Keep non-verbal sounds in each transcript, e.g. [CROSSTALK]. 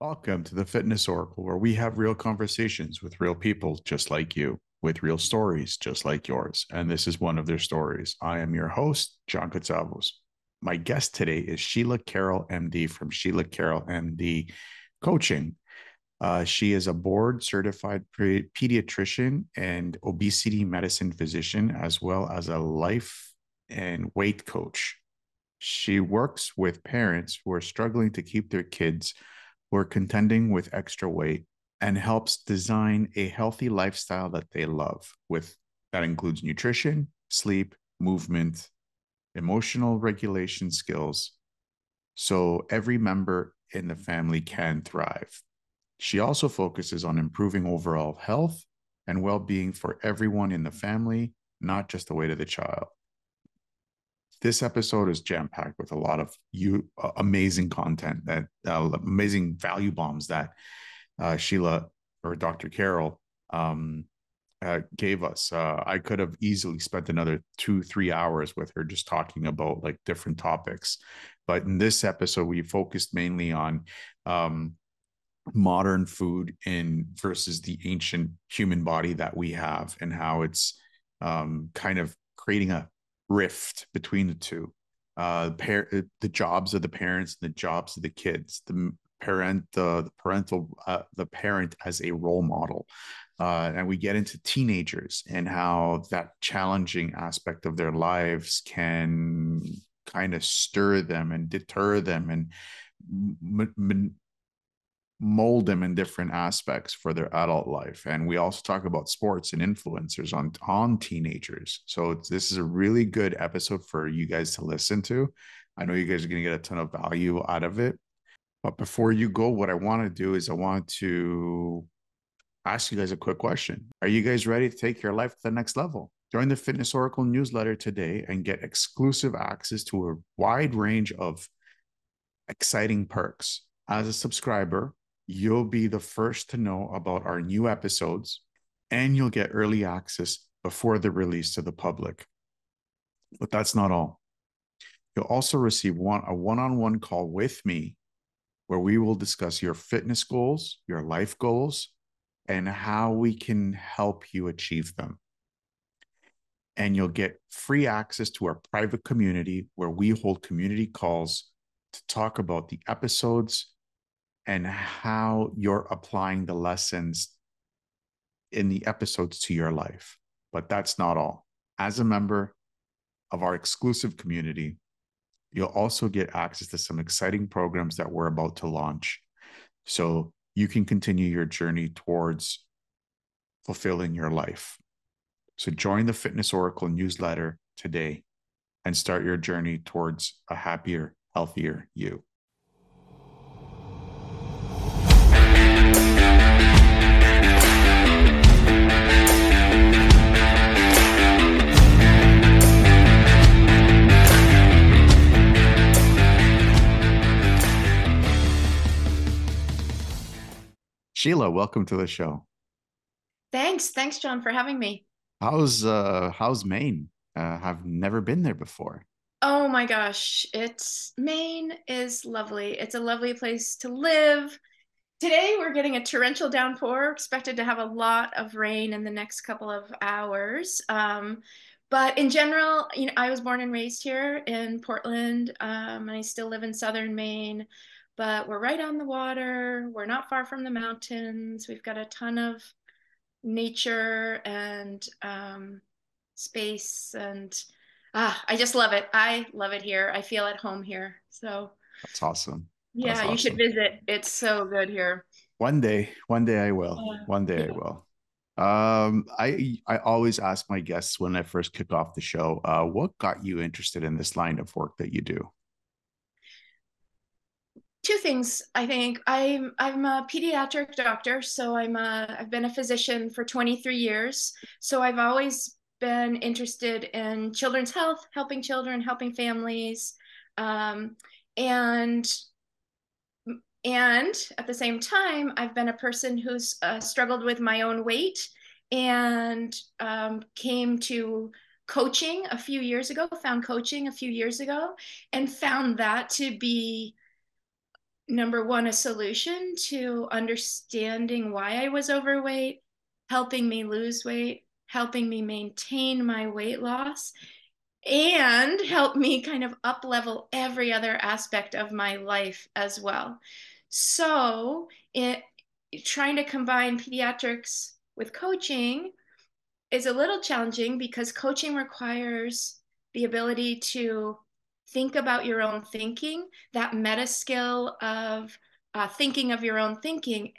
Welcome to the Fitness Oracle, where we have real conversations with real people just like you, with real stories just like yours. And this is one of their stories. I am your host, John Katsavos. My guest today is Sheila Carroll, MD, from Sheila Carroll MD Coaching. Uh, she is a board certified pediatrician and obesity medicine physician, as well as a life and weight coach. She works with parents who are struggling to keep their kids who are contending with extra weight and helps design a healthy lifestyle that they love with that includes nutrition, sleep, movement, emotional regulation skills so every member in the family can thrive. She also focuses on improving overall health and well-being for everyone in the family, not just the weight of the child this episode is jam packed with a lot of you uh, amazing content that uh, amazing value bombs that uh, Sheila or Dr. Carroll um, uh, gave us. Uh, I could have easily spent another two, three hours with her just talking about like different topics. But in this episode, we focused mainly on um, modern food in versus the ancient human body that we have and how it's um, kind of creating a rift between the two. Uh par- uh, the jobs of the parents and the jobs of the kids the parent the, the parental uh, the parent as a role model. Uh, and we get into teenagers and how that challenging aspect of their lives can kind of stir them and deter them and m- m- mold them in different aspects for their adult life. And we also talk about sports and influencers on on teenagers. So this is a really good episode for you guys to listen to. I know you guys are going to get a ton of value out of it. But before you go what i want to do is i want to ask you guys a quick question. Are you guys ready to take your life to the next level? Join the fitness oracle newsletter today and get exclusive access to a wide range of exciting perks. As a subscriber you'll be the first to know about our new episodes and you'll get early access before the release to the public. But that's not all. You'll also receive one, a one on one call with me where we will discuss your fitness goals, your life goals, and how we can help you achieve them. And you'll get free access to our private community where we hold community calls to talk about the episodes and how you're applying the lessons in the episodes to your life. But that's not all. As a member of our exclusive community, you'll also get access to some exciting programs that we're about to launch. So you can continue your journey towards fulfilling your life. So join the Fitness Oracle newsletter today and start your journey towards a happier, healthier you. Sheila, welcome to the show. Thanks. Thanks, John, for having me. How's uh how's Maine? Uh, I've never been there before. Oh my gosh, it's Maine is lovely. It's a lovely place to live. Today we're getting a torrential downpour, expected to have a lot of rain in the next couple of hours. Um, but in general, you know, I was born and raised here in Portland, um, and I still live in southern Maine but we're right on the water. We're not far from the mountains. We've got a ton of nature and um, space, and ah, I just love it. I love it here. I feel at home here. So that's awesome. Yeah, that's awesome. you should visit. It's so good here. One day, one day I will. Uh, one day yeah. I will. Um, I I always ask my guests when I first kick off the show, uh, what got you interested in this line of work that you do? Two things i think. I'm i'm a pediatric doctor so i'm a i've been a physician for 23 years. So i've always been interested in children's health helping children helping families um, and and at the same time i've been a person who's uh, struggled with my own weight and um, came to coaching a few years ago found coaching a few years ago and found that to be number one, a solution to understanding why I was overweight, helping me lose weight, helping me maintain my weight loss, and help me kind of up level every other aspect of my life as well. So, it, trying to combine pediatrics with coaching is a little challenging because coaching requires the ability to think about your own thinking, that meta skill of uh, thinking of your own thinking,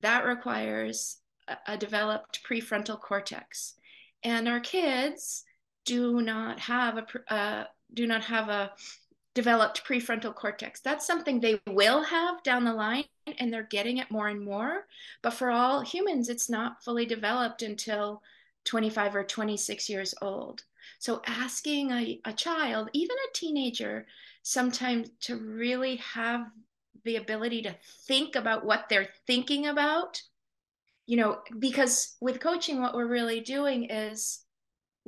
that requires a, a developed prefrontal cortex. And our kids do not have a uh, do not have a developed prefrontal cortex. That's something they will have down the line, and they're getting it more and more. But for all humans, it's not fully developed until 25 or 26 years old. So asking a, a child, even a teenager, sometimes to really have the ability to think about what they're thinking about, you know, because with coaching, what we're really doing is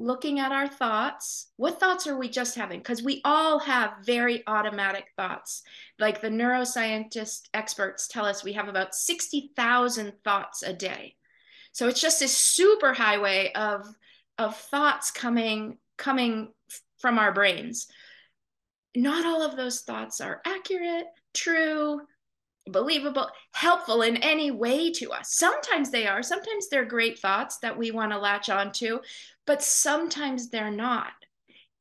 looking at our thoughts. What thoughts are we just having? Because we all have very automatic thoughts. Like the neuroscientist experts tell us, we have about 60,000 thoughts a day. So it's just this super highway of of thoughts coming coming from our brains. Not all of those thoughts are accurate true believable helpful in any way to us. Sometimes they are. Sometimes they're great thoughts that we want to latch onto but sometimes they're not.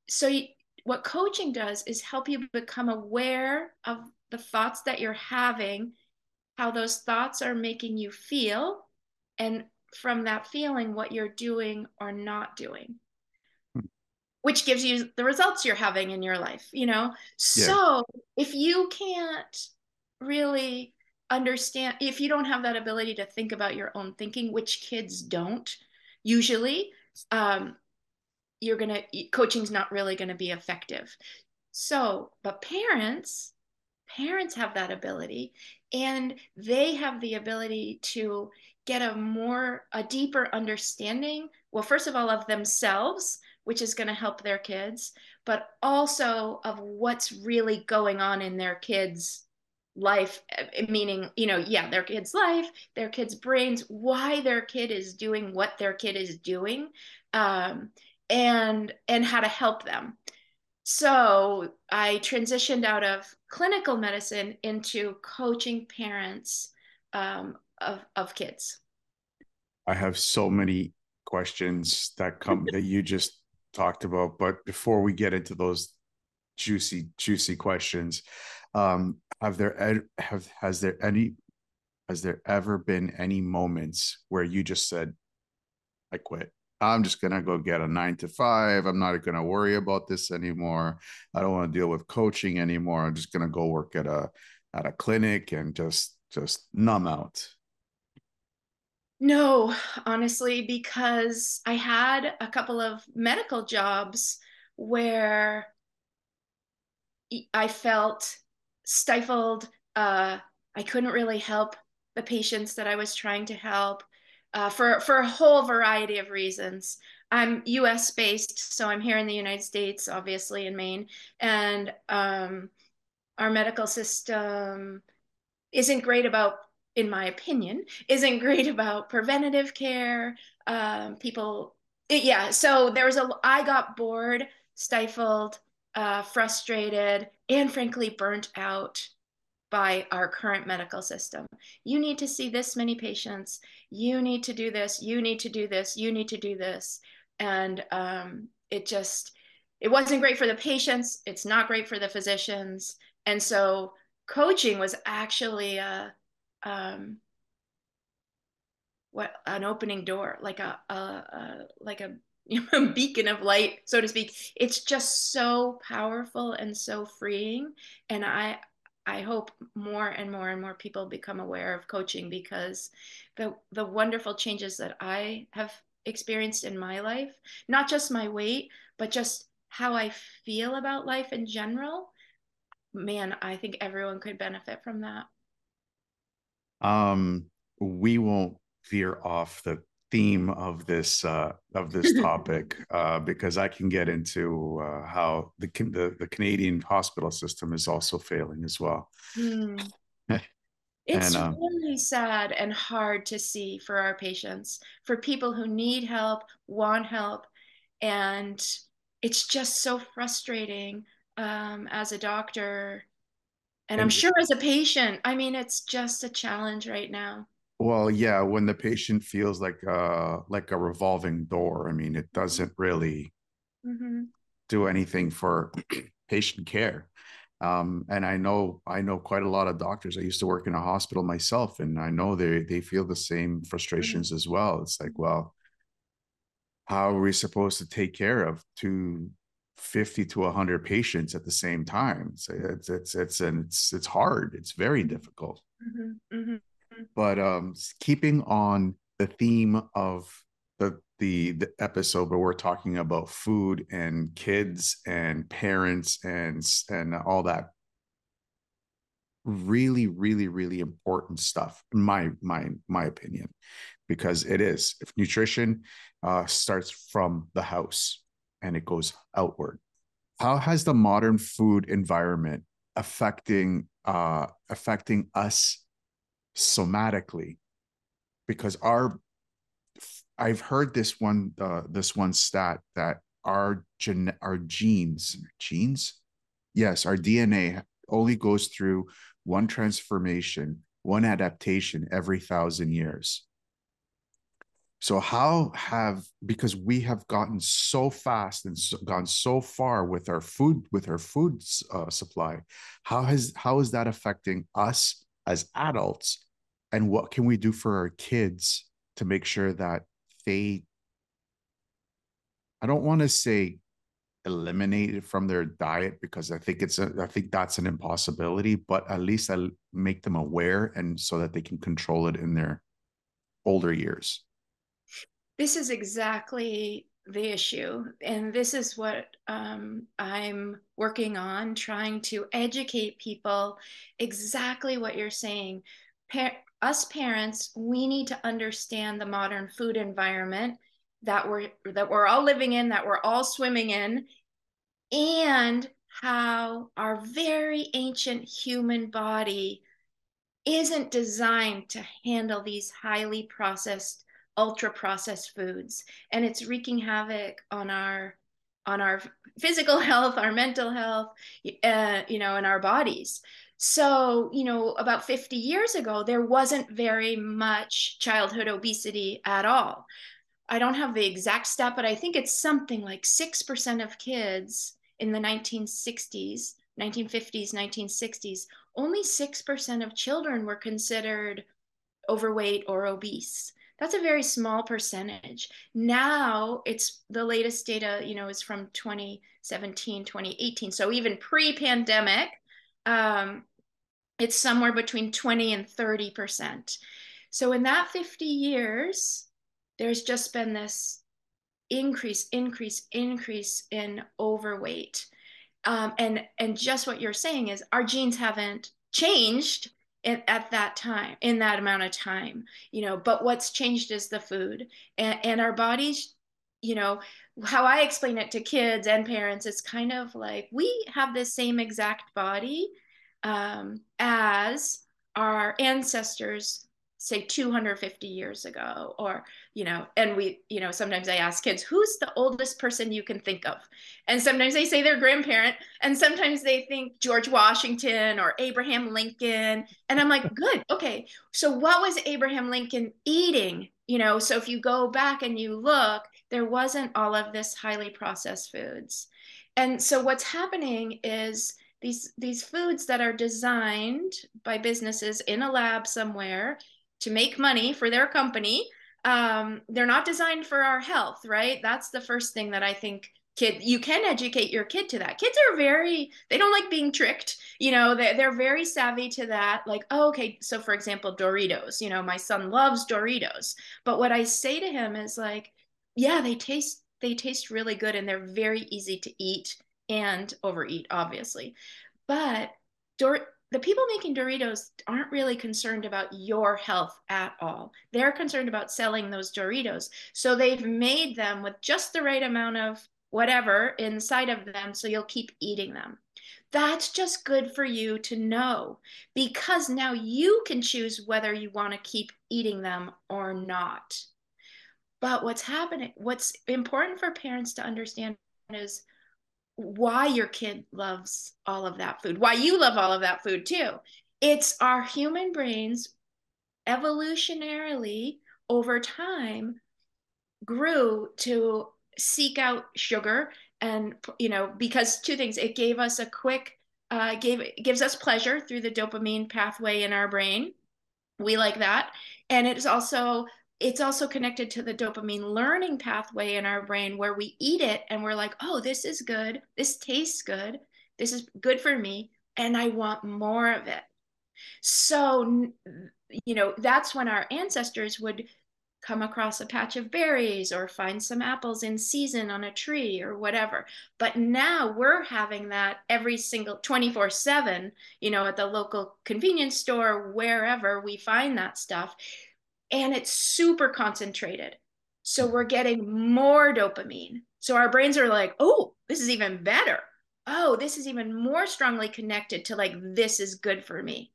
So what coaching does is help you become aware of the thoughts that you're having how those thoughts are making you feel and from that feeling what you're doing or not doing hmm. which gives you the results you're having in your life you know yeah. so if you can't really understand if you don't have that ability to think about your own thinking which kids don't usually um, you're gonna coaching's not really gonna be effective so but parents parents have that ability and they have the ability to get a more a deeper understanding well first of all of themselves which is going to help their kids but also of what's really going on in their kids life eh, meaning you know yeah their kids life their kids brains why their kid is doing what their kid is doing um, and and how to help them. So i transitioned out of clinical medicine into coaching parents um, of, of kids? I have so many questions that come that you just talked about. But before we get into those juicy, juicy questions, um, have there have has there any has there ever been any moments where you just said, I quit? I'm just going to go get a nine to five. I'm not going to worry about this anymore. I don't want to deal with coaching anymore. I'm just going to go work at a, at a clinic and just, just numb out. No, honestly, because I had a couple of medical jobs where I felt stifled. Uh, I couldn't really help the patients that I was trying to help uh, for for a whole variety of reasons. I'm U.S. based, so I'm here in the United States, obviously in Maine, and um, our medical system isn't great about in my opinion, isn't great about preventative care. Um, people, it, yeah. So there was a, I got bored, stifled, uh, frustrated, and frankly burnt out by our current medical system. You need to see this many patients. You need to do this. You need to do this. You need to do this. And um, it just, it wasn't great for the patients. It's not great for the physicians. And so coaching was actually a, um, what an opening door, like a, a, a like a, [LAUGHS] beacon of light, so to speak. It's just so powerful and so freeing, and I I hope more and more and more people become aware of coaching because the the wonderful changes that I have experienced in my life, not just my weight, but just how I feel about life in general, man, I think everyone could benefit from that. Um, we won't veer off the theme of this uh, of this [LAUGHS] topic uh, because I can get into uh, how the, the, the Canadian hospital system is also failing as well. [LAUGHS] Mm. it's um, really sad and hard to see for our patients, for people who need help, want help, and it's just so frustrating um, as a doctor and, and i'm sure as a patient i mean it's just a challenge right now well yeah when the patient feels like a like a revolving door i mean it doesn't really mm-hmm. do anything for [CLEARS THROAT] patient care um, and I know I know quite a lot of doctors. I used to work in a hospital myself, and I know they they feel the same mm-hmm. frustrations mm-hmm. as well. It's like, well, how are we supposed to take care of two 50 to 100 patients at the same time. So it's it's it's and it's it's hard. It's very difficult. Mm-hmm, mm-hmm. but um keeping on the theme of the, the the episode where we're talking about food and kids and parents and and all that really really really important stuff in my my my opinion. Because it is if nutrition uh, starts from the house and it goes outward. How has the modern food environment affecting uh, affecting us somatically? Because our I've heard this one uh, this one stat that our gen our genes genes yes our DNA only goes through one transformation one adaptation every thousand years so how have because we have gotten so fast and so, gone so far with our food with our food uh, supply, how has how is that affecting us as adults, and what can we do for our kids to make sure that they I don't want to say eliminate it from their diet because I think it's a, I think that's an impossibility, but at least I make them aware and so that they can control it in their older years this is exactly the issue. And this is what um, I'm working on, trying to educate people exactly what you're saying. Pa- us parents, we need to understand the modern food environment that we're that we're all living in, that we're all swimming in, and how our very ancient human body isn't designed to handle these highly processed ultra processed foods and it's wreaking havoc on our on our physical [LAUGHS] health our mental health uh, you know and our bodies. So you know about 50 years ago there wasn't very much childhood obesity at all. I don't have the exact stat but i think it's something like 6% of kids in the 1960s 1950s 1960s only 6% of children were considered overweight or obese that's a very small percentage. Now it's the latest data, you know, is from 2017, 2018. So even pre-pandemic, um, it's somewhere between 20 and 30%. So in that 50 years, there's just been this increase, increase, increase in overweight. Um, and and just what you're saying is our genes haven't changed in, at that time in that amount of time you know but what's changed is the food. And, and our bodies you know how i explain it to kids and parents it's kind of like we have the same exact body um, as our ancestors say 250 years ago or you know and we you know sometimes i ask kids who's the oldest person you can think of? And sometimes they say their grandparent and sometimes they think george washington or abraham lincoln and i'm like good okay so what was abraham lincoln eating? You know so if you go back and you look there wasn't all of this highly processed foods. And so what's happening is these these foods that are designed by businesses in a lab somewhere to make money for their company um, they're not designed for our health right? That's the first thing that i think kid you can educate your kid to that. Kids are very they don't like being tricked you know they're, they're very savvy to that like oh, okay so for example doritos you know my son loves doritos. But what i say to him is like yeah they taste they taste really good and they're very easy to eat and overeat obviously. But Dor- the people making Doritos aren't really concerned about your health at all. They're concerned about selling those Doritos. So they've made them with just the right amount of whatever inside of them so you'll keep eating them. That's just good for you to know because now you can choose whether you want to keep eating them or not. But what's happening, what's important for parents to understand is why your kid loves all of that food, why you love all of that food too. It's our human brains evolutionarily over time grew to seek out sugar and you know because two things it gave us a quick uh, gave gives us pleasure through the dopamine pathway in our brain we like that and it's also it's also connected to the dopamine learning pathway in our brain where we eat it and we're like oh this is good this tastes good this is good for me and i want more of it so you know that's when our ancestors would come across a patch of berries or find some apples in season on a tree or whatever. But now we're having that every single 24 7, you know, at the local convenience store, wherever we find that stuff. And it's super concentrated. So we're getting more dopamine. So our brains are like, oh, this is even better. Oh, this is even more strongly connected to like, this is good for me.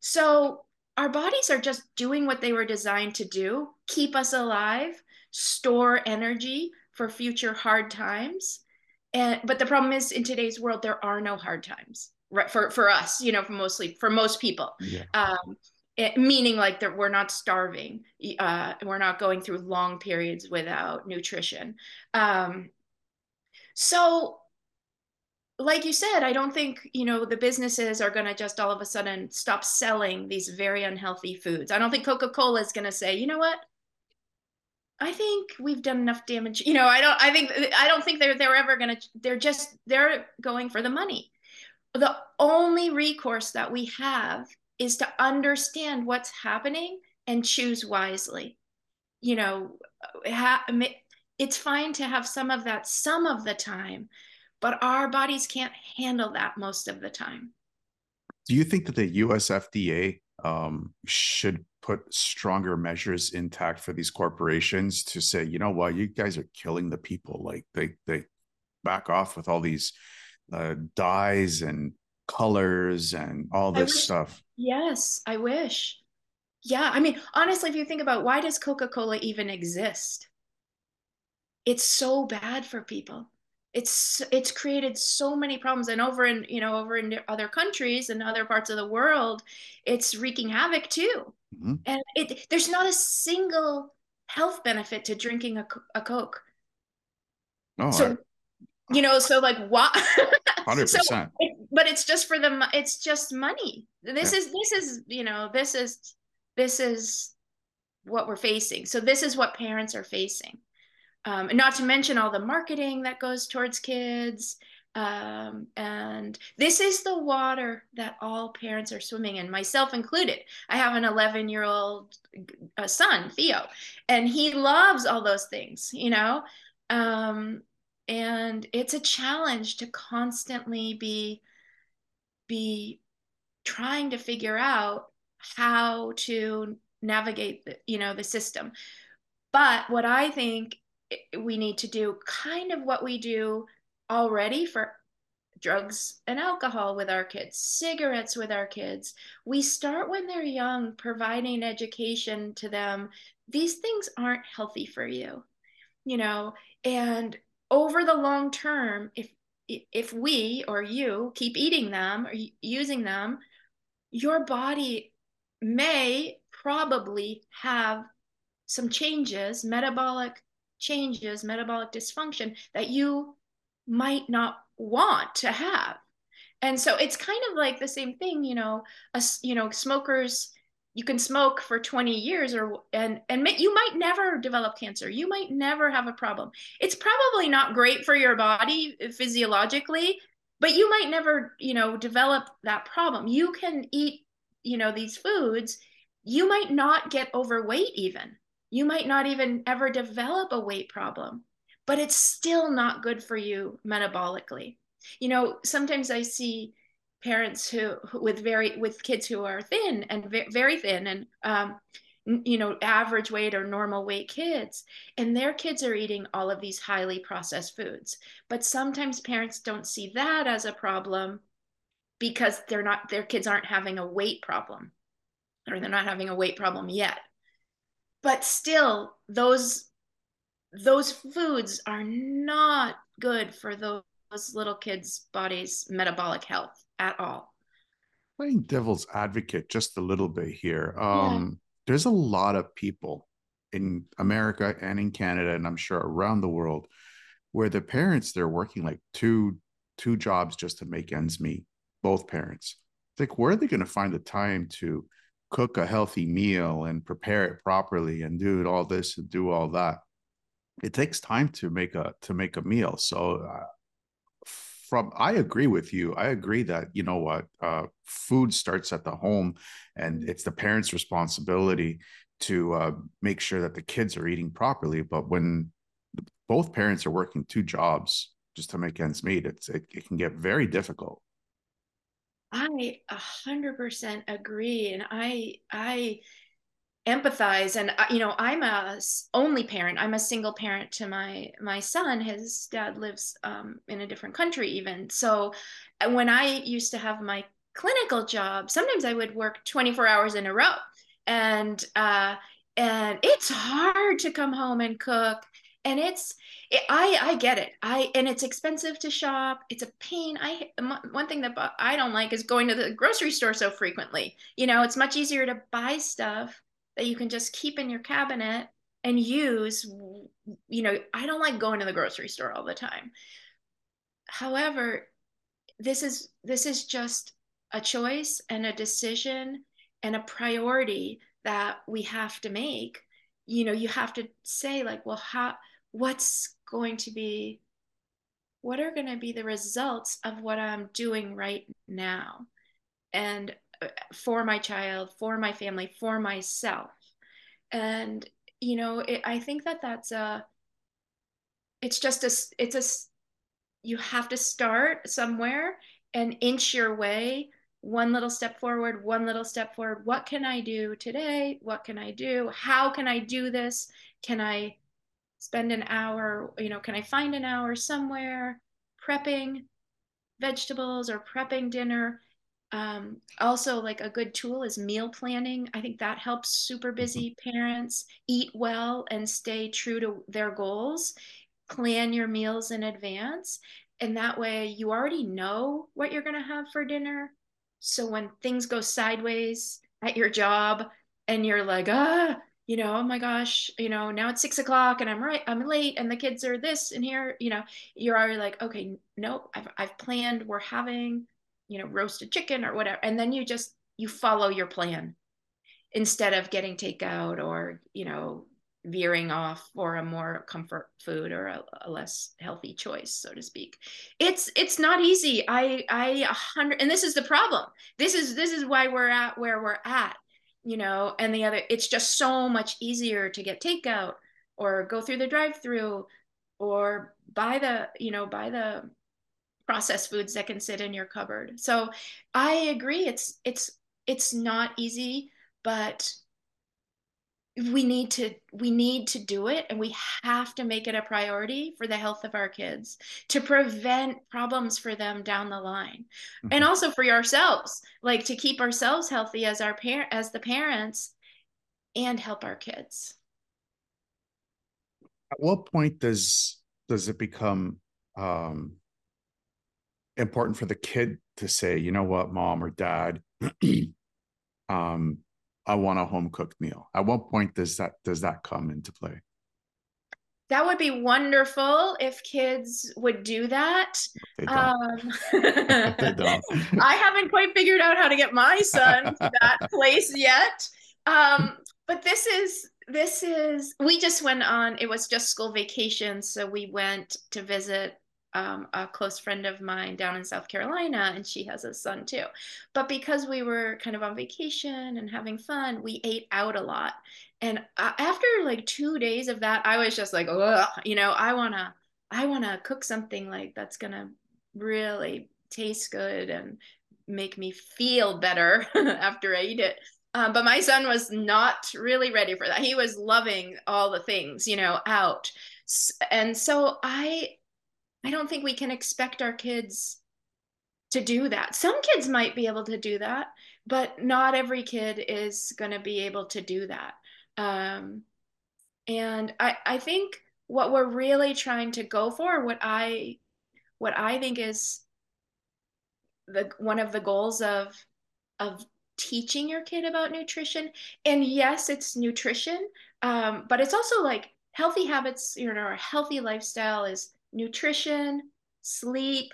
So our bodies are just doing what they were designed to do keep us alive store energy for future hard times and but the problem is in today's world there are no hard times right for for us you know for mostly for most people yeah. um it, meaning like that we're not starving uh we're not going through long periods without nutrition um so like you said, I don't think, you know, the businesses are going to just all of a sudden stop selling these very unhealthy foods. I don't think Coca-Cola is going to say, you know what? I think we've done enough damage. You know, I don't I think I don't think they're they're ever going to they're just they're going for the money. The only recourse that we have is to understand what's happening and choose wisely. You know, it's fine to have some of that some of the time but our bodies can't handle that most of the time. Do you think that the US FDA um, should put stronger measures intact for these corporations to say, you know what, you guys are killing the people. Like they they back off with all these uh, dyes and colors and all this wish, stuff. Yes, I wish. Yeah, I mean, honestly, if you think about why does Coca Cola even exist? It's so bad for people it's it's created so many problems and over in you know over in other countries and other parts of the world it's wreaking havoc too mm-hmm. and it there's not a single health benefit to drinking a, a coke oh, so I, you know so like what [LAUGHS] 100% so, but it's just for them it's just money this yeah. is this is you know this is this is what we're facing so this is what parents are facing um, and not to mention all the marketing that goes towards kids. Um, and this is the water that all parents are swimming in, myself included. I have an 11 year old uh, son, Theo, and he loves all those things, you know? Um, and it's a challenge to constantly be be trying to figure out how to navigate the, you know the system but what i think we need to do kind of what we do already for drugs and alcohol with our kids, cigarettes with our kids. We start when they're young, providing education to them. These things aren't healthy for you, you know, and over the long term, if if we or you keep eating them or using them, your body may probably have some changes, metabolic changes, metabolic dysfunction that you might not want to have. And so it's kind of like the same thing, you know, a, you know, smokers you can smoke for 20 years or and and you might never develop cancer. You might never have a problem. It's probably not great for your body physiologically but you might never you know develop that problem. You can eat you know these foods. You might not get overweight even. You might not even ever develop a weight problem, but it's still not good for you metabolically. You know, sometimes I see parents who, with very with kids who are thin and very thin and um, you know average weight or normal weight kids and their kids are eating all of these highly processed foods. But sometimes parents don't see that as a problem because they're not their kids aren't having a weight problem or they're not having a weight problem yet. But still those those foods are not good for those, those little kids bodies metabolic health at all. Playing devil's advocate just a little bit here um, yeah. there's a lot of people in america and in canada and i'm sure around the world where the parents they're working like two two jobs just to make ends meet both parents. It's like where are they going to find the time to cook a healthy meal and prepare it properly and do all this and do all that? It takes time to make a to make a meal so uh, from i agree with you i agree that you know what uh, food starts at the home and it's the parents responsibility to uh, make sure that the kids are eating properly but when both parents are working two jobs just to make ends meet it's it, it can get very difficult. I a hundred percent agree, and I I empathize and uh, you know i'm a only parent i'm a single parent to my my son his dad lives um, in a different country even so uh, when i used to have my clinical job sometimes i would work 24 hours in a row and uh and it's hard to come home and cook and it's it, I I get it. I and it's expensive to shop. It's a pain. I one thing that I don't like is going to the grocery store so frequently. You know, it's much easier to buy stuff that you can just keep in your cabinet and use. You know, I don't like going to the grocery store all the time. However, this is this is just a choice and a decision and a priority that we have to make. You know, you have to say like, well, how what's going to be what are going to be the results of what I'm doing right now and for my child, for my family, for myself. And you know, it, I think that that's a it's just a it's a you have to start somewhere and inch your way one little step forward, one little step forward. What can I do today? What can I do? How can I do this? Can I spend an hour, you know, can I find an hour somewhere prepping vegetables or prepping dinner? Um, also, like a good tool is meal planning. I think that helps super mm-hmm. busy parents eat well and stay true to their goals. Plan your meals in advance. And that way, you already know what you're going to have for dinner. So when things go sideways at your job and you're like, ah, you know, oh my gosh, you know, now it's six o'clock and I'm right, I'm late and the kids are this and here, you know, you're already like, okay, nope, I've, I've planned, we're having, you know, roasted chicken or whatever. And then you just, you follow your plan instead of getting takeout or, you know, veering off for a more comfort food or a, a, less healthy choice so to speak it's it's not easy i i a hundred and this is the problem this is this is why we're at where we're at you know, and the other, it's just so much easier to get takeout or go through the drive through or buy the, you know, buy the processed foods that can sit in your cupboard. So I agree. It's, it's, it's not easy, but we need to we need to do it and we have to make it a priority for the health of our kids to prevent problems for them down the line mm-hmm. and also for ourselves like to keep ourselves healthy as our parent as the parents and help our kids at what point does does it become um important for the kid to say you know what mom or dad [CLEARS THROAT] um I want a home cooked meal. At what point does that does that come into play? That would be wonderful if kids would do that. They don't. Um, [LAUGHS] [LAUGHS] they don't. I haven't quite figured out how to get my son to that [LAUGHS] place yet. Um, but this is this is we just went on. It was just school vacation, so we went to visit um, a close friend of mine down in South Carolina, and she has a son too. But because we were kind of on vacation and having fun, we ate out a lot. And after like two days of that, I was just like, oh, you know, I wanna, I wanna cook something like that's gonna really taste good and make me feel better [LAUGHS] after I eat it. Um, but my son was not really ready for that. He was loving all the things, you know, out. And so I I don't think we can expect our kids to do that. Some kids might be able to do that, but not every kid is going to be able to do that. Um, and I, I think what we're really trying to go for, what I, what I think is the one of the goals of of teaching your kid about nutrition. And yes, it's nutrition, um, but it's also like healthy habits. You know, a healthy lifestyle is nutrition, sleep,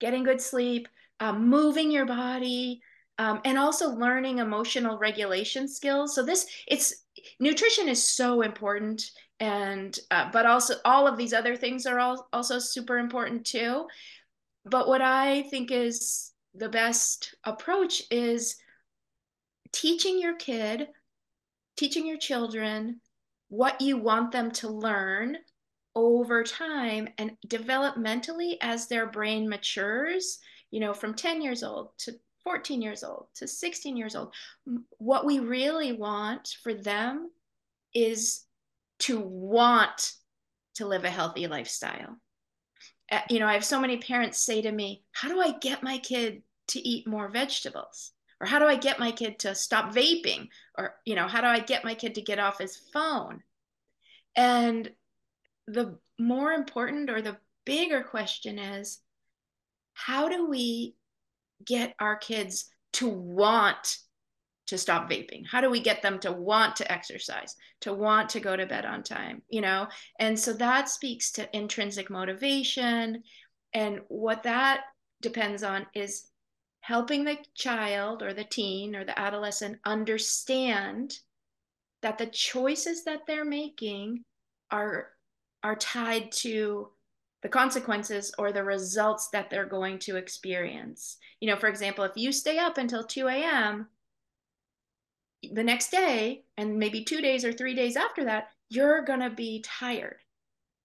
getting good sleep, um, moving your body, um, and also learning emotional regulation skills. So this, it's nutrition is so important, and uh, but also all of these other things are all also super important too. But what I think is the best approach is teaching your kid, teaching your children what you want them to learn over time and developmentally as their brain matures, you know, from 10 years old to 14 years old to 16 years old. What we really want for them is to want to live a healthy lifestyle. You know, I have so many parents say to me, How do I get my kid to eat more vegetables? Or how do I get my kid to stop vaping? Or, you know, how do I get my kid to get off his phone? And the more important or the bigger question is how do we get our kids to want to stop vaping? How do we get them to want to exercise, to want to go to bed on time, you know? And so that speaks to intrinsic motivation. And what that depends on is helping the child or the teen or the adolescent understand that the choices that they're making are are tied to the consequences or the results that they're going to experience. You know, for example, if you stay up until 2 a.m., the next day, and maybe two days or three days after that, you're going to be tired.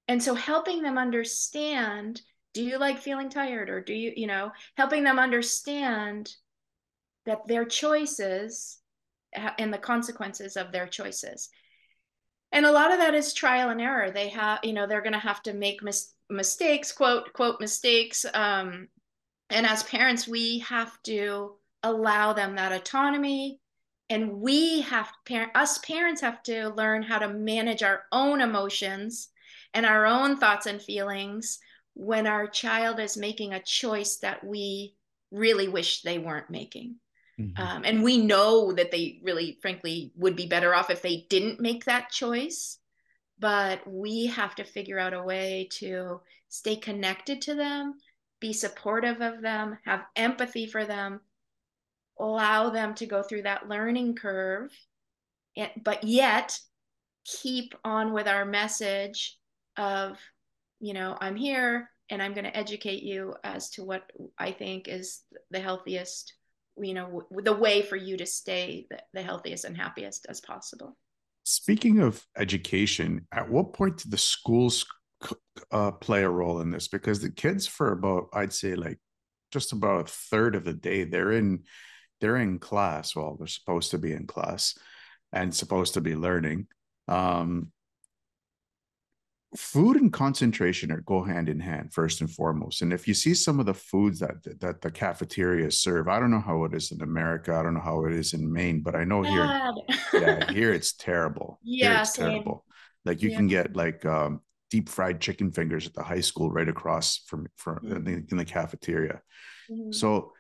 And so helping them understand do you like feeling tired or do you, you know, helping them understand that their choices uh, and the consequences of their choices and a lot of that is trial and error. They have you know they're going to have to make mis- mistakes quote quote mistakes um, and as parents we have to allow them that autonomy and we have parent us parents have to learn how to manage our own emotions and our own thoughts and feelings when our child is making a choice that we really wish they weren't making Mm-hmm. Um, and we know that they really, frankly, would be better off if they didn't make that choice. But we have to figure out a way to stay connected to them, be supportive of them, have empathy for them, allow them to go through that learning curve, and, but yet keep on with our message of, you know, I'm here and I'm going to educate you as to what I think is the healthiest you know the way for you to stay the, the healthiest and happiest as possible. Speaking of education at what point did the schools uh, play a role in this? Because the kids for about i'd say like just about a third of the day they're in they're in class. Well they're supposed to be in class and supposed to be learning. Um food and concentration are go hand in hand first and foremost and if you see some of the foods that that the cafeterias serve i don't know how it is in america i don't know how it is in maine but i know Bad. here yeah [LAUGHS] here it's terrible yeah here it's same. terrible like you yeah. can get like um, deep fried chicken fingers at the high school right across from from mm-hmm. in, the, in, the, cafeteria mm-hmm. so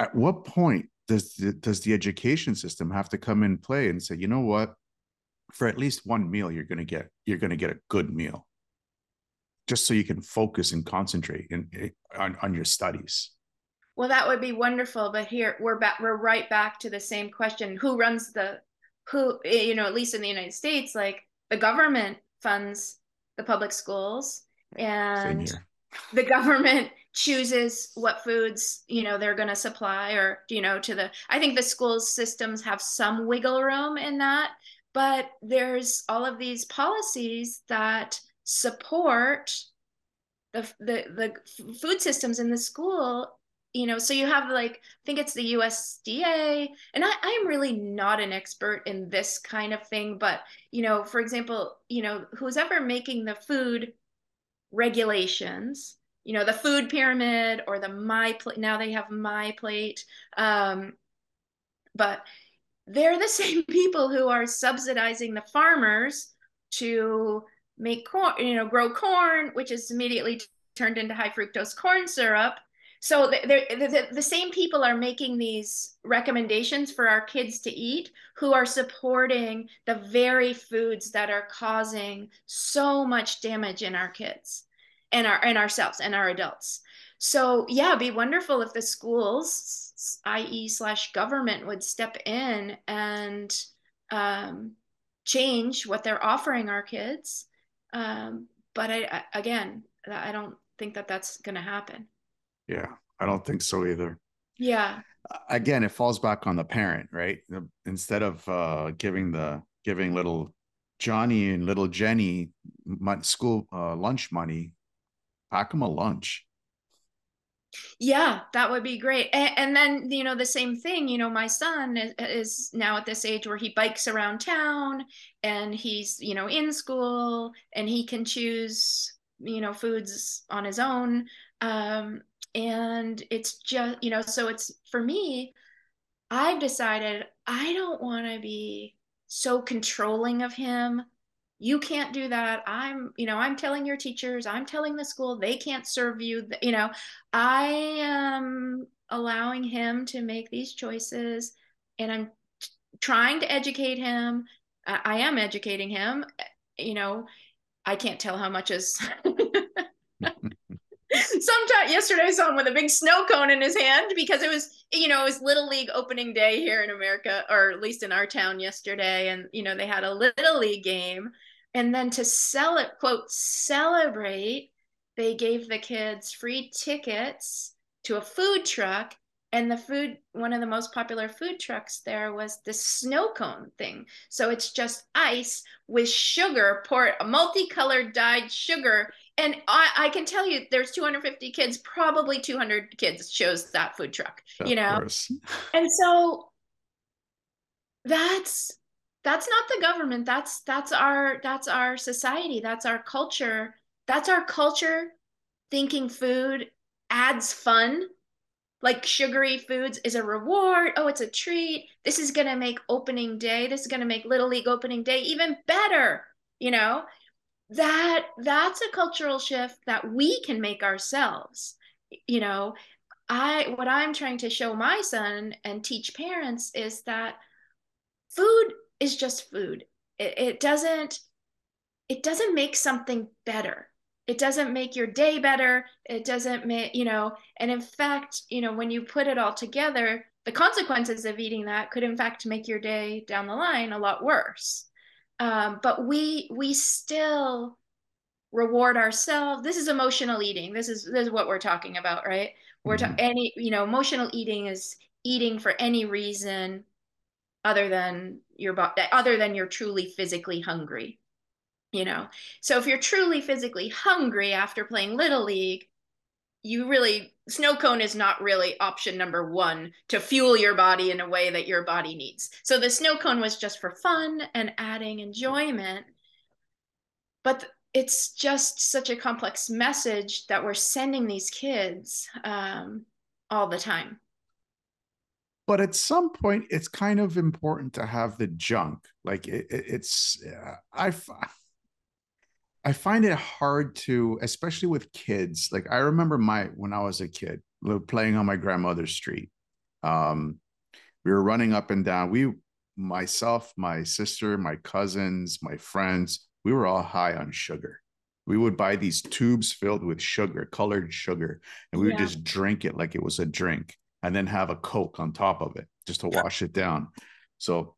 at what point does the, does the education system have to come in play and say you know what for at least one meal you're going to get you're going to get a good meal. Just so you can focus and concentrate in, in, on, on your studies. Well that would be wonderful but here we're back we're right back to the same question. Who runs the who eh, you know at least in the united states like the government funds the public schools and the government chooses what foods you know they're going to supply or you know to the i think the school systems have some wiggle room in that but there's all of these policies that support the, the the food systems in the school you know so you have like i think it's the usda and i i am really not an expert in this kind of thing but you know for example you know who's ever making the food regulations you know the food pyramid or the MyPlate now they have MyPlate um, but they're the [LAUGHS] same people who are subsidizing the farmers to make corn you know grow corn which is immediately turned into high fructose corn syrup. So the, the, the, same people are making these recommendations for our kids to eat who are supporting the very foods that are causing so much damage in our kids and our and ourselves and our adults so yeah be wonderful if the schools i.e slash government would step in and um, change what they're offering our kids um, but I, I again i don't think that that's going to happen yeah, I don't think so either. Yeah. Again, it falls back on the parent, right? Instead of uh, giving the giving little Johnny and little Jenny school uh, lunch money, pack them a lunch. Yeah, that would be great. And, and, then, you know, the same thing, you know, my son is, is, now at this age where he bikes around town and he's, you know, in school and he can choose, you know, foods on his own. Um, and it's just you know so it's for me i've decided i don't want to be so controlling of him you can't do that. I'm you know i'm telling your teachers i'm telling the school they can't serve you you know i am allowing him to make these choices and i'm trying to educate him. I, I am educating him eh, you know i can't tell how much is [LAUGHS] sometime yesterday I saw him with a big snow cone in his hand because it was you know it was little league opening day here in America or at least in our town yesterday and you know they had a little league game and then to sell it quote celebrate they gave the kids free tickets to a food truck. And the food one of the most popular food trucks there was the snow cone thing. So it's just ice with sugar poured multicolored dyed sugar. And I, I can tell you there's 250 kids probably 200 kids chose that food truck of you know? course. [LAUGHS] and so that's that's not the government that's that's our that's our society that's our culture that's our culture thinking food adds fun like sugary foods is a reward. Oh, it's a treat. This is going to make opening day. This is going to make Little League opening day even better. You know, that that's a cultural shift that we can make ourselves. You know, I what I'm trying to show my son and teach parents is that food is just food. It, it doesn't it doesn't make something better. It doesn't make your day better. It doesn't make you know and in fact you know when you put it all together the consequences of eating that could in fact make your day down the line a lot worse. Um, but we we still reward ourselves. This is emotional eating. This is this is what we're talking about right? We're mm-hmm. ta- any you know emotional eating is eating for any reason other than your body other than you're truly physically hungry you know? So if you're truly physically hungry after playing little league you really snow cone is not really option number one to fuel your body in a way that your body needs. So the snow cone was just for fun and adding enjoyment but it's just such a complex message that we're sending these kids um, all the time but at some point it's kind of important to have the junk like it, it, it's uh, i I find it hard to, especially with kids. Like I remember my when I was a kid, playing on my grandmother's street. Um, we were running up and down. We, myself, my sister, my cousins, my friends, we were all high on sugar. We would buy these tubes filled with sugar, colored sugar, and we would just drink it like it was a drink, and then have a Coke on top of it just to wash it down. So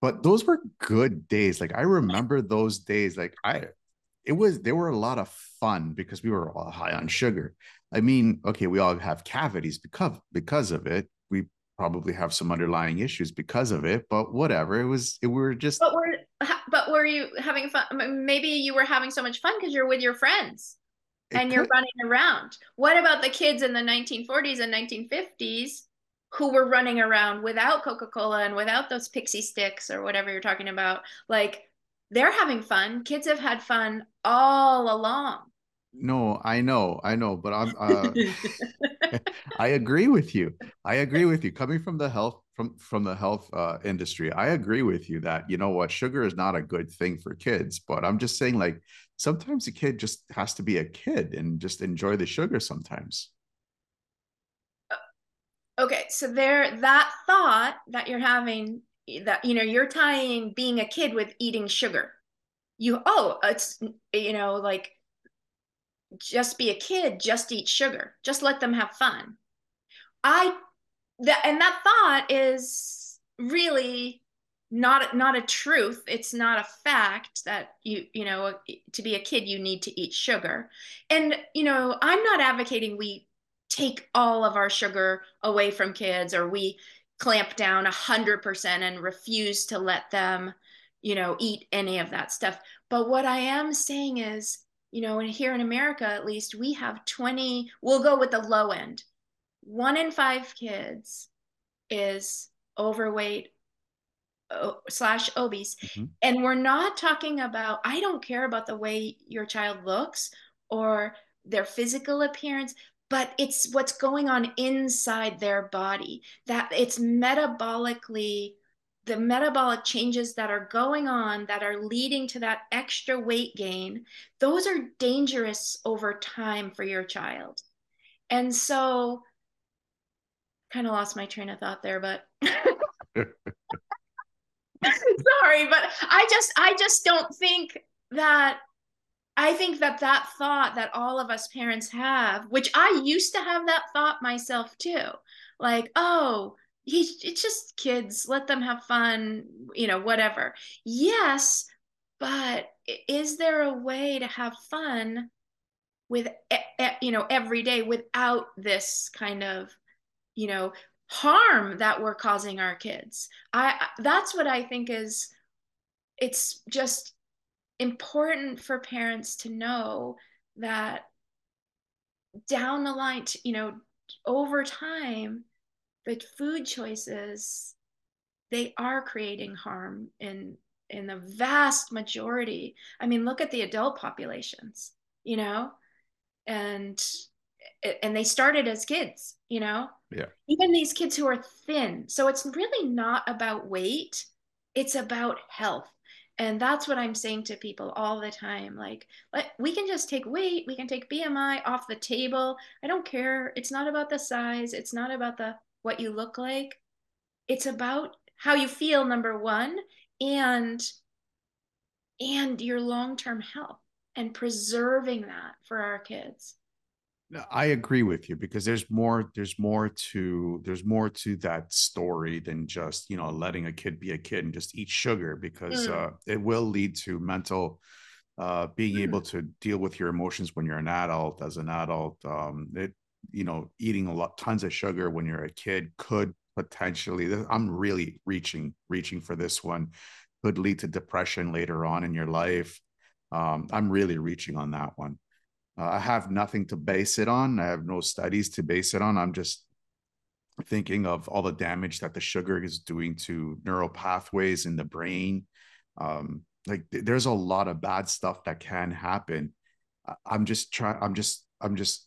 but those were good days. Like I remember those days. Like I, it was they were a lot of fun because we were all high on sugar. I mean, okay, we all have cavities because because of it. We probably have some underlying issues because of it, but whatever. It was it we were just. But were but were you having fun? Maybe you were having so much fun because you're with your friends and you're running around. What about the kids in the 1940s and 1950s who were running around without Coca-Cola and without those Pixy Stix or whatever you're talking about. Like they're having fun. Kids have had fun all along. no, I know, I know, but I'm. Uh, [LAUGHS] [LAUGHS] I agree with you. I agree with you. Coming from the health from from the health uh, industry, I agree with you that you know what sugar is not a good thing for kids. But I'm just saying, like sometimes a kid just has to be a kid and just enjoy the sugar sometimes. Uh, okay, so there, that thought that you're having, that you know, you're tying being a kid with eating sugar. You oh, it's you know, like just be a kid, just eat sugar, just let them have fun. I that and that thought is really not not a truth. It's not a fact that you you know to be a kid you need to eat sugar. And you know i'm not advocating we take all of our sugar away from kids or we clamp down 100% and refuse to let them you know eat any of that stuff. But what i am saying is you know, and here in America, at least, we have 20, we'll go with the low end. One in five kids is overweight slash obese. Mm-hmm. And we're not talking about, I don't care about the way your child looks or their physical appearance, but it's what's going on inside their body that it's metabolically the metabolic changes that are going on that are leading to that extra weight gain, those are dangerous over time for your child. And so, kind of lost my train of thought there, but [LAUGHS] [LAUGHS] [LAUGHS] sorry, but I just I just don't think that I think that that thought that all of us parents have, which I used to have that thought myself too, like, oh, he's it's just kids let them have fun you know whatever. Yes but is there a way to have fun with you know every day without this kind of you know harm that we're causing our kids. I that's what i think is it's just important for parents to know that down the line you know over time the food choices they are creating harm in in the vast majority. I mean look at the adult populations you know and and they started as kids you know yeah. Even these kids who are thin. So it's really not about weight. It's about health. And that's what i'm saying to people all the time. Like we can just take weight. We can take bmi off the table. I don't care. It's not about the size. It's not about the what you look like. It's about how you feel, number one, and and your long-term health and preserving that for our kids. I agree with you because there's more there's more to there's more to that story than just you know letting a kid be a kid and just eat sugar because mm. uh, it will lead to mental uh, being mm. able to deal with your emotions when you're an adult as an adult um, it you know eating a lot tons of sugar when you're a kid could potentially i'm really reaching reaching for this one could lead to depression later on in your life um, i'm really reaching on that one uh, i have nothing to base it on i have no studies to base it on i'm just thinking of all the damage that the sugar is doing to neural pathways in the brain um, like there's a lot of bad stuff that can happen i'm just trying i'm just i'm just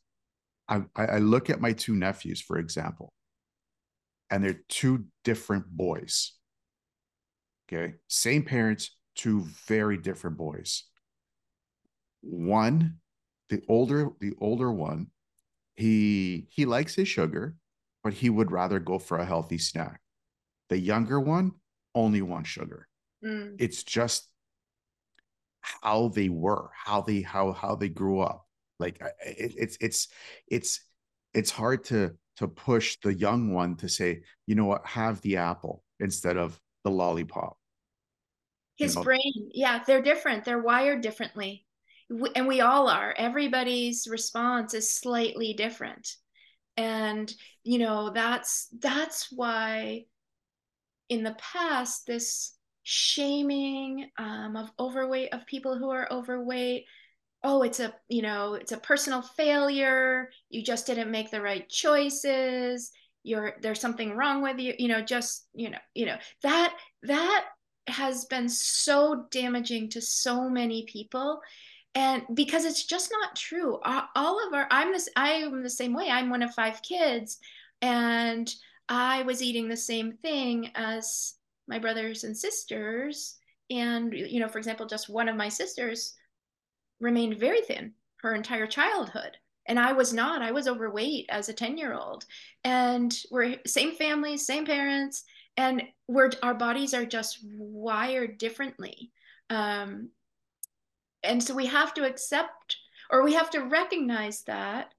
I, I look at my two nephews, for example, and they're two different boys. Okay. Same parents, two very different boys. One, the older, the older one, he he likes his sugar, but he would rather go for a healthy snack. The younger one only wants sugar. Mm. It's just how they were, how they how how they grew up. Like it, it's it's it's it's hard to to push the young one to say, you know what, have the apple instead of the lollipop. His you know? brain, yeah, they're different. They're wired differently, and we all are. Everybody's response is slightly different, and you know that's that's why in the past this shaming um, of overweight of people who are overweight oh it's a you know it's a personal failure. You just didn't make the right choices. You're there's something wrong with you you know just you know you know that that has been so damaging to so many people and because it's just not true all of our i'm this i am the same way. I'm one of five kids and i was eating the same thing as my brothers and sisters. And you know for example just one of my sisters remained very thin her entire childhood. And i was not i was overweight as a 10 year old and we're same families same parents and we're our bodies are just wired differently. Um, and so we have to accept or we have to recognize that.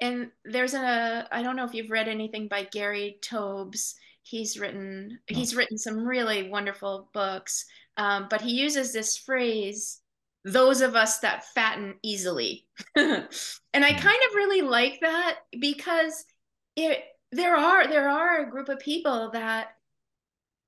And there's a i don't know if you've read anything by gary taubes. He's written he's written some really wonderful books. Um, but he uses this phrase those of us that fatten easily. [LAUGHS] And i hmm. kind of really like that because it there are there are a group of people that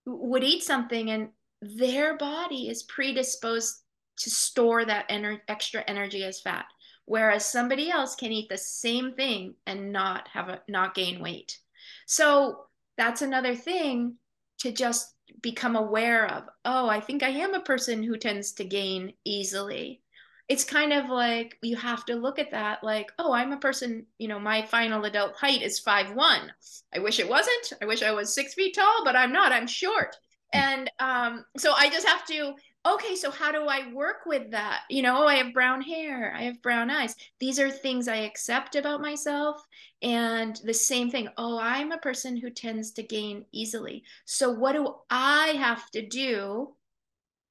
would eat something and their body is predisposed to store that ener- extra energy as fat whereas somebody else can eat the same thing and not have a not gain weight. So that's another thing to just become aware of oh i think i am a person who tends to gain easily. It's kind of like you have to look at that like oh i'm a person you know my final adult height is five one. I wish it wasn't. I wish i was six feet tall but i'm not. I'm short. And um, so i just have to okay, so how do I work with that? You know, oh, I have brown hair, I have brown eyes. These are things I accept about myself. And the same thing, oh, I'm a person who tends to gain easily. So what do I have to do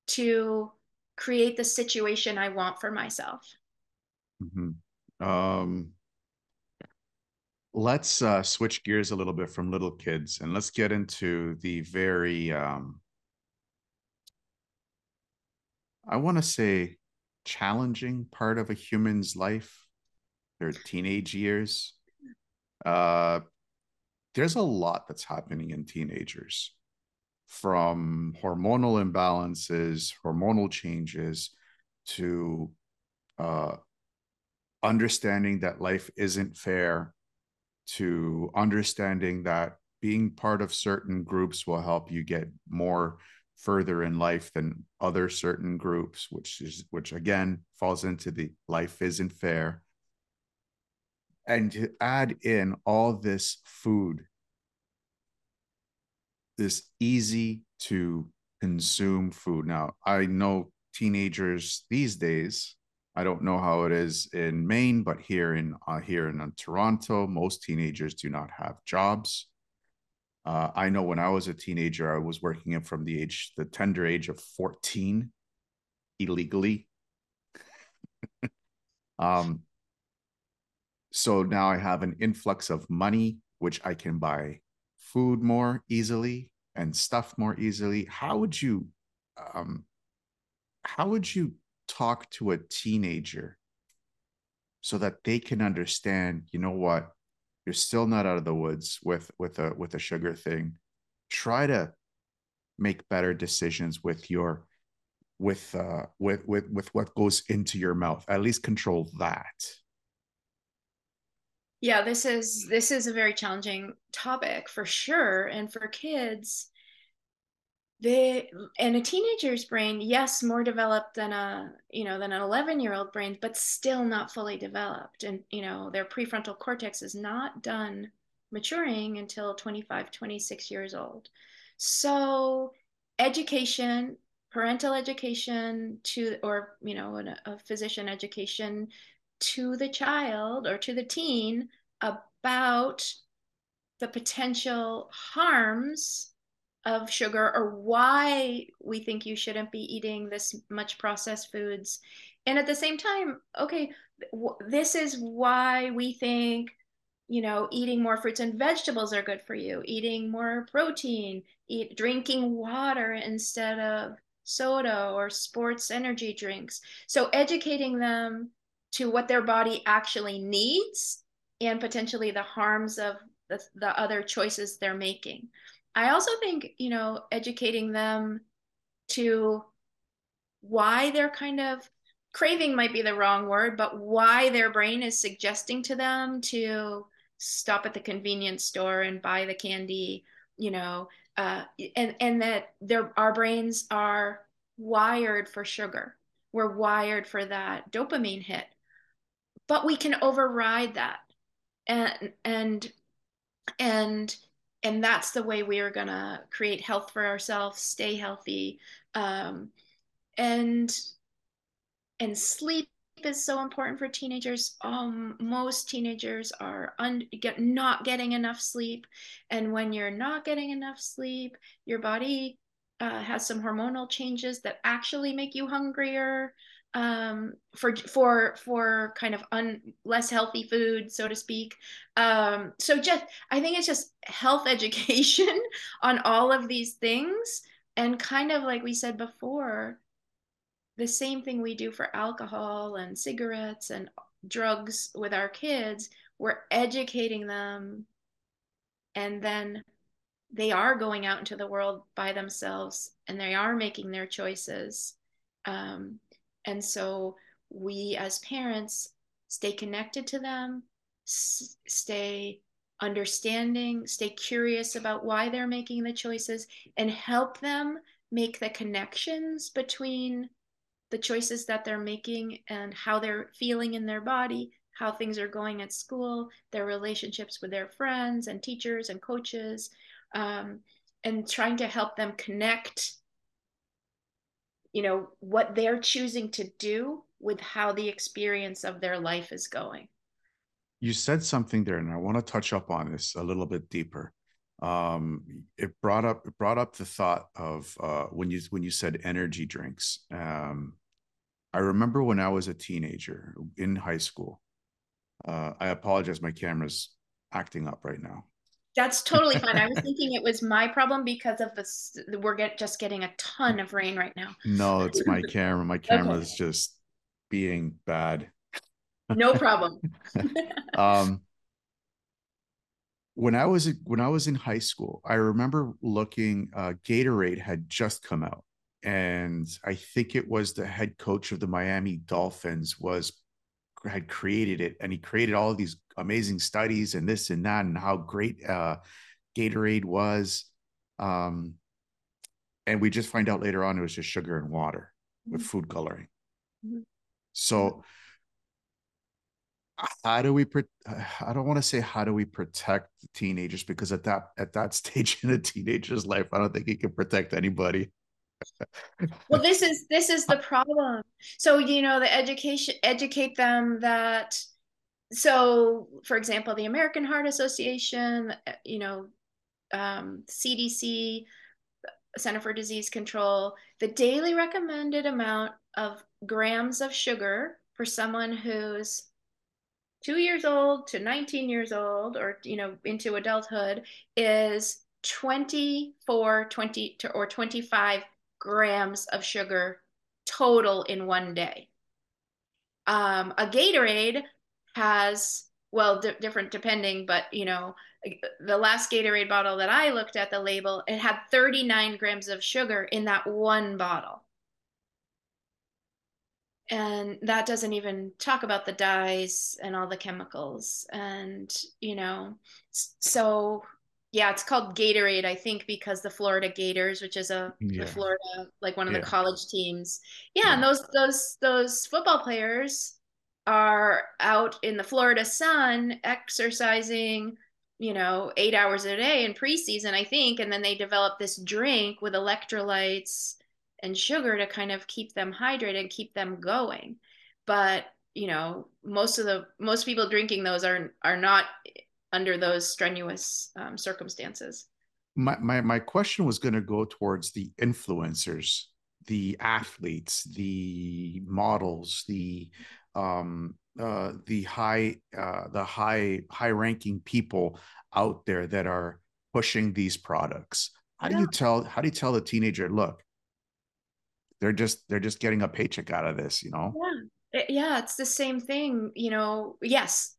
to create the situation I want for myself? Mm-hmm. Um, let's uh, switch gears a little bit from little kids and let's get into the very um, I want to say challenging part of a human's life, their teenage years. Uh, there's a lot that's happening in teenagers from hormonal imbalances, hormonal changes to uh, understanding that life isn't fair, to understanding that being part of certain groups will help you get more further in life than other certain groups which is which again falls into the life isn't fair. And to add in all this food this easy to consume food. Now i know teenagers these days i don't know how it is in maine but here in uh, here in uh, toronto most teenagers do not have jobs uh, I know when I was a teenager, I was working from the age, the tender age of 14 illegally. [LAUGHS] um, so now I have an influx of money, which I can buy food more easily and stuff more easily. How would you, um, how would you talk to a teenager so that they can understand, you know what, you're still not out of the woods with with a with a sugar thing try to make better decisions with your with uh with with with what goes into your mouth. At least control that. Yeah this is this is a very challenging topic for sure and for kids they and a teenager's brain yes more developed than a you know than an 11 year old brain but still not fully developed. And you know their prefrontal cortex is not done maturing until 25 26 years old. So education parental education to or you know a physician education to the child or to the teen about the potential harms of sugar or why we think you shouldn't be eating this much processed foods. And at the same time, okay, this is why we think, you know, eating more fruits and vegetables are good for you, eating more protein, eat drinking water instead of soda or sports energy drinks. So educating them to what their body actually needs and potentially the harms of the, the other choices they're making. I also think, you know, educating them to why they're kind of craving might be the wrong word, but why their brain is suggesting to them to stop at the convenience store and buy the candy, you know, uh, and and that their our brains are wired for sugar. we're wired for that dopamine hit but we can override that and and and and that's the way we are going to create health for ourselves stay healthy um, and and sleep is so important for teenagers. Um, most teenagers are un- get, not getting enough sleep, and when you're not getting enough sleep, your body uh, has some hormonal changes that actually make you hungrier um, for for for kind of un, less healthy food, so to speak. Um, so just I think it's just health [LAUGHS] education on all of these things, and kind of like we said before, the same thing we do for alcohol and cigarettes and drugs with our kids. We're educating them, and then they are going out into the world by themselves and they are making their choices. Um, and so we as parents stay connected to them, s- stay understanding, stay curious about why they're making the choices, and help them make the connections between the choices that they're making and how they're feeling in their body, how things are going at school, their relationships with their friends and teachers and coaches, um, and trying to help them connect you know what they're choosing to do with how the experience of their life is going. You said something there and i want to touch up on this a little bit deeper. Um, it brought up it brought up the thought of uh, when you when you said energy drinks. Um, i remember when i was a teenager in high school uh, i apologize my camera's acting up right now that's totally fine. I was [LAUGHS] thinking it was my problem because of this. We're get, just getting a ton of rain right now. No, [LAUGHS] it's my camera. My camera is okay. just being bad. No problem. [LAUGHS] um, when I was when I was in high school, I remember looking. Uh, Gatorade had just come out, and I think it was the head coach of the Miami Dolphins was had created it and he created all of these amazing studies and this and that and how great uh, Gatorade was. Um, and we just find out later on it was just sugar and water mm-hmm. with food coloring. Mm-hmm. So how do we i don't want to say how do we protect the teenagers because at that at that [LAUGHS] stage in a teenager's life i don't think he can protect anybody well this is this is the problem so you know the education educate them that so for example the american heart association you know um, cdc center for disease control the daily recommended amount of grams of sugar for someone who's two years old to 19 years old or you know into adulthood is 24 20 to, or 25 grams of sugar total in one day. Um, a Gatorade has, well, d- different depending, but you know, the last Gatorade bottle that I looked at the label, it had 39 grams of sugar in that one bottle. And that doesn't even talk about the dyes and all the chemicals. And, you know, so yeah, it's called Gatorade, I think, because the Florida Gators, which is a yeah. Florida like one of yeah. the college teams. Yeah, yeah, and those those those football players are out in the Florida sun exercising, you know, eight hours a day in preseason, I think, and then they develop this drink with electrolytes and sugar to kind of keep them hydrated and keep them going. But you know, most of the most people drinking those are are not under those strenuous um, circumstances. My, my, my question was going to go towards the influencers, the athletes, the models, the um, uh, the high uh, the high high ranking people out there that are pushing these products. How yeah. do you tell how do you tell the teenager, look, they're just they're just getting a paycheck out of this, you know? Yeah. Yeah, it's the same thing, you know. Yes,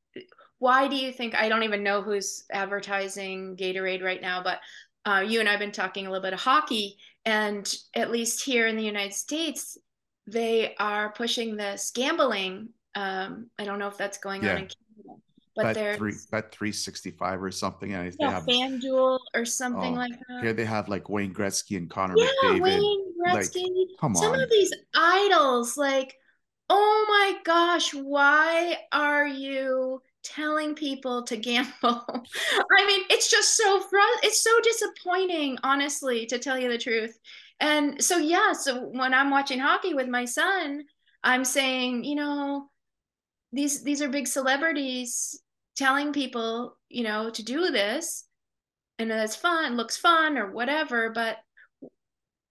why do you think I don't even know who's advertising Gatorade right now, but uh, you and I've been talking a little bit of hockey, and at least here in the United States, they are pushing this gambling. Um, I don't know if that's going yeah. on in Canada, but there's three bet three sixty five or something. And yeah, have, FanDuel or something oh, like that. Here they have like Wayne Gretzky and Connor yeah, McDavid. Wayne Gretzky. Like, come Some on. of these idols, like, oh my gosh, why are you telling people to gamble? [LAUGHS] I mean, it's just so fr- it's so disappointing, honestly, to tell you the truth. And so yeah, so when I'm watching hockey with my son, I'm saying, you know, these these are big celebrities telling people, you know, to do this and it's fun, looks fun or whatever, but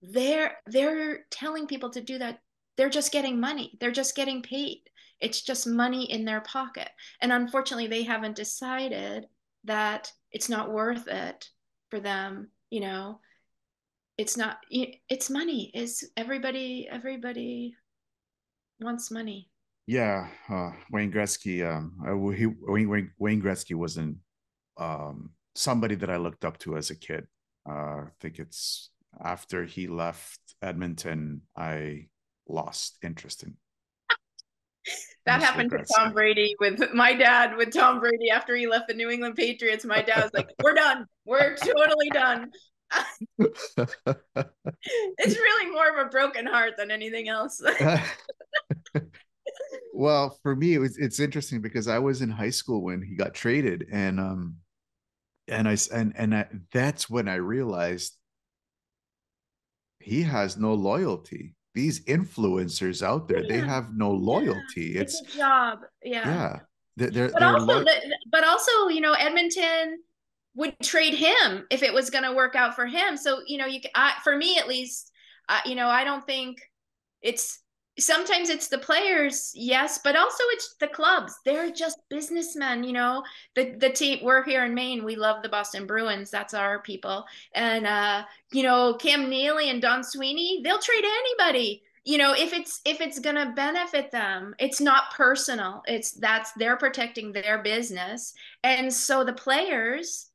they're they're telling people to do that. They're just getting money. They're just getting paid. It's just money in their pocket. And unfortunately, they haven't decided that it's not worth it for them, you know. It's not it's money. Is everybody everybody wants money. Yeah, uh, Wayne Gretzky. Um, I, he, Wayne, Wayne Gretzky wasn't um, somebody that I looked up to as a kid. Uh, I think it's after he left Edmonton, I lost interest in. [LAUGHS] that Mr. happened Gretzky. to Tom Brady with my dad. With Tom Brady after he left the New England Patriots, my dad was like, "We're done. We're totally done." It's really more of a broken heart than anything else. [LAUGHS] [LAUGHS] well, for me, it was it's interesting because I was in high school when he got traded, and um, and I and and I, that's when I realized he has no loyalty. These influencers out there, yeah. they have no loyalty. Yeah. It's, it's, job. Yeah. Yeah. They're, they're, but they're also, lo- but also, you know, Edmonton would trade him if it was going to work out for him. So, you know, you I, for me at least, uh, you know, I don't think it's sometimes it's the players yes but also it's the clubs. They're just businessmen you know? The the team we're here in maine we love the boston bruins that's our people. And uh you know cam neely and don sweeney they'll trade anybody. You know if it's if it's going to benefit them it's not personal it's that's they're protecting their business. And so the players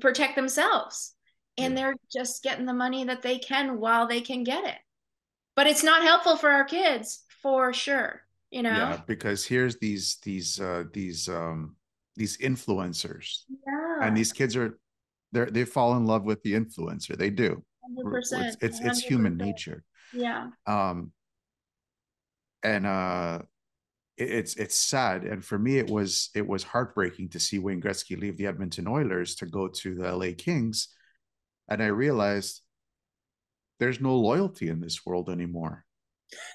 protect themselves. And yeah. they're just getting the money that they can while they can get it. But it's not helpful for our kids for sure you know? Yeah because here's these these uh these um these influencers. Yeah. and these kids are they they fall in love with the influencer. They do. 100%, it's it's, it's human nature. Yeah. Um and uh it's it's sad and for me it was it was heartbreaking to see Wayne Gretzky leave the Edmonton Oilers to go to the LA Kings and I realized there's no loyalty in this world anymore.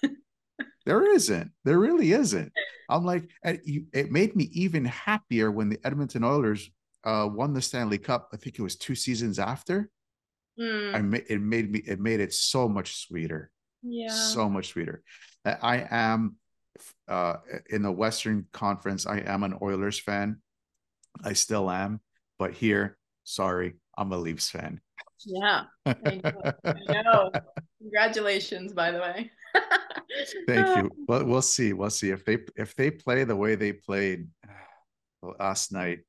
[LAUGHS] there isn't. There really isn't. I'm like, it made me even happier when the Edmonton Oilers uh, won the Stanley Cup. I think it was two seasons after. Mm. I ma- it made me. It made it so much sweeter. Yeah, so much sweeter. I am uh, in the Western Conference. I am an Oilers fan. I still am, but here, sorry, I'm a Leafs fan. Yeah, I know. I know. Congratulations, by the way. [LAUGHS] Thank you. Well, we'll see. We'll see if they if they play the way they played last night.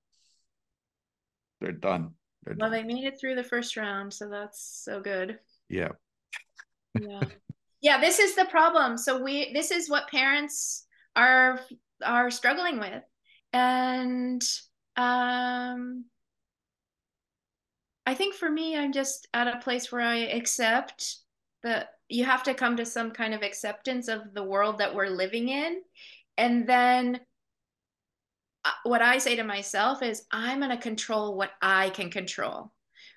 They're done. They're well, done. they made it through the first round, so that's so good. Yeah. yeah. Yeah, this is the problem. So we this is what parents are are struggling with. And um I think for me, I'm just at a place where I accept that you have to come to some kind of acceptance of the world that we're living in. And then uh, what I say to myself is, I'm going to control what I can control,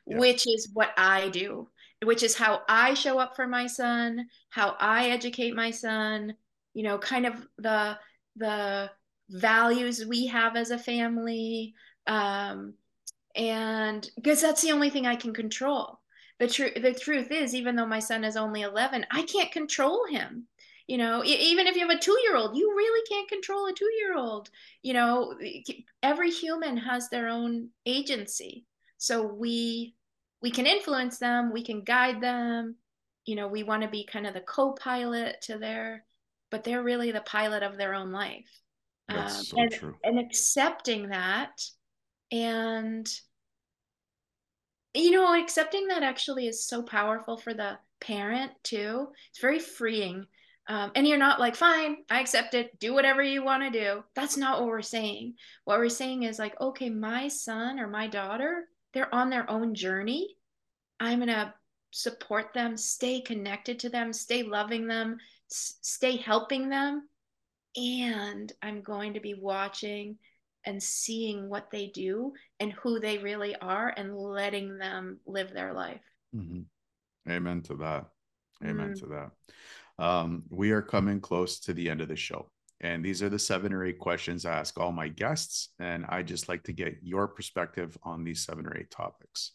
yeah. which is what I do, which is how I show up for my son, how I educate my son, you know, kind of the, the, values we have as a family um, and because that's the only thing I can control. The truth the truth is, even though my son is only 11, I can't control him. You know, even if you have a two year old, you really can't control a two year old. You know, every human has their own agency. So we we can influence them, we can guide them. You know, we want to be kind of the co-pilot to their, but they're really the pilot of their own life. That's um, so and, true. And accepting that and you know accepting that actually is so powerful for the parent too it's very freeing um, and you're not like fine i accept it do whatever you want to do that's not what we're saying what we're saying is like okay my son or my daughter they're on their own journey i'm gonna support them, stay connected to them, stay loving them, stay helping them. And I'm going to be watching and seeing what they do and who they really are and letting them live their life. Mm-hmm. Amen to that. Amen mm. to that. Um, we are coming close to the end of the show. And these are the seven or eight questions I ask all my guests. And I just like to get your perspective on these seven or eight topics.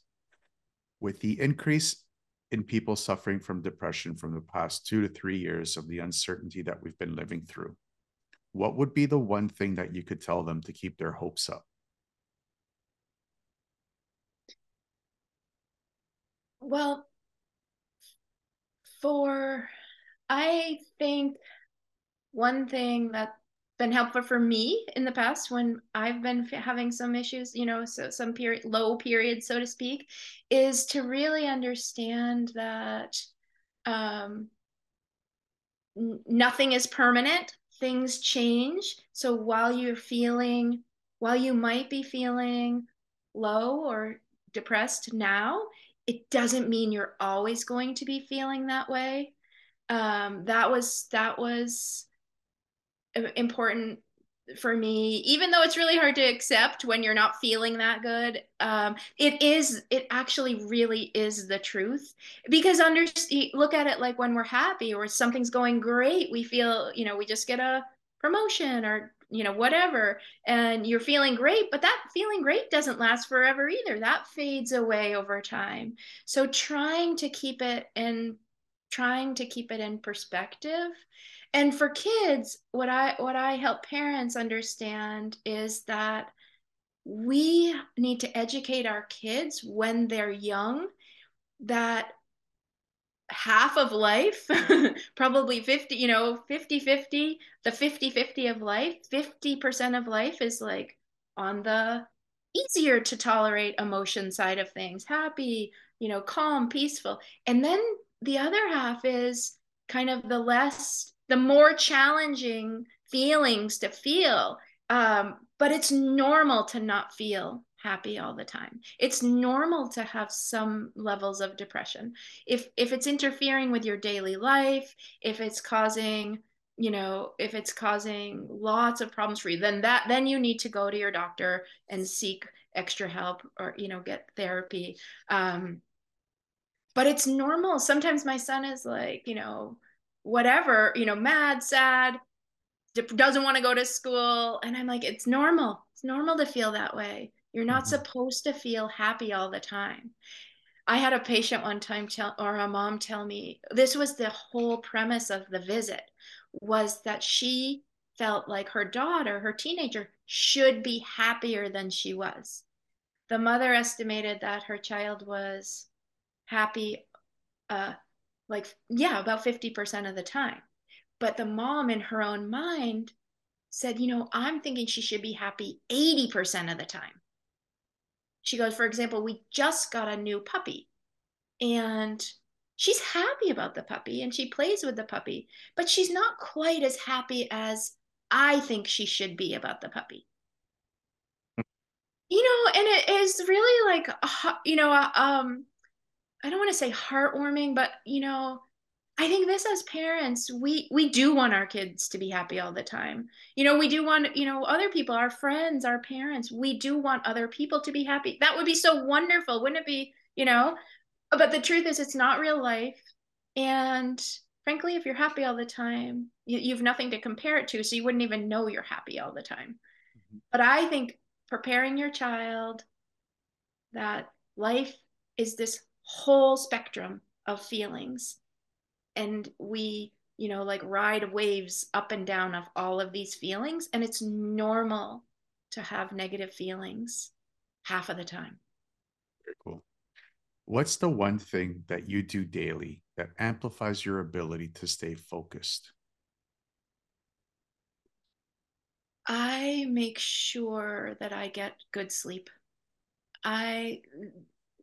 With the increase in people suffering from depression from the past two to three years of the uncertainty that we've been living through, what would be the one thing that you could tell them to keep their hopes up? Well, for I think one thing that's been helpful for me in the past when I've been having some issues, you know, so some period low period, so to speak, is to really understand that um, nothing is permanent. Things change. So while you're feeling, while you might be feeling low or depressed now, it doesn't mean you're always going to be feeling that way. Um, that was that was important for me even though it's really hard to accept when you're not feeling that good um, it is it actually really is the truth. Because under look at it like when we're happy or something's going great we feel you know we just get a promotion or you know whatever and you're feeling great but that feeling great doesn't last forever either. That fades away over time. So trying to keep it in trying to keep it in perspective and for kids what i what i help parents understand is that we need to educate our kids when they're young that half of life [LAUGHS] probably 50 you know 50 50 the 50 50 of life 50% of life is like on the easier to tolerate emotion side of things happy you know calm peaceful. And then the other half is kind of the less the more challenging feelings to feel. Um, but it's normal to not feel happy all the time. It's normal to have some levels of depression. If if it's interfering with your daily life, if it's causing, you know, if it's causing lots of problems for you, then that then you need to go to your doctor and seek extra help or you know get therapy. Um, but it's normal. Sometimes my son is like, you know, whatever, you know, mad, sad, doesn't want to go to school. And I'm like, it's normal. It's normal to feel that way. You're not mm-hmm. supposed to feel happy all the time. I had a patient one time tell, or a mom tell me this was the whole premise of the visit was that she felt like her daughter, her teenager, should be happier than she was. The mother estimated that her child was happy uh, like yeah about 50% of the time. But the mom in her own mind said you know i'm thinking she should be happy 80% of the time. She goes for example we just got a new puppy and she's happy about the puppy and she plays with the puppy but she's not quite as happy as i think she should be about the puppy. Hmm. You know and it is really like uh, you know uh, um I don't want to say heartwarming, but you know, I think this as parents, we we do want our kids to be happy all the time. You know, we do want, you know, other people, our friends, our parents, we do want other people to be happy. That would be so wonderful, wouldn't it be, you know? But the truth is it's not real life. And frankly, if you're happy all the time, you, you have nothing to compare it to, so you wouldn't even know you're happy all the time. Mm-hmm. But I think preparing your child that life is this whole spectrum of feelings. And we you know like ride waves up and down of all of these feelings and it's normal to have negative feelings half of the time. Cool. What's the one thing that you do daily that amplifies your ability to stay focused? I make sure that i get good sleep. I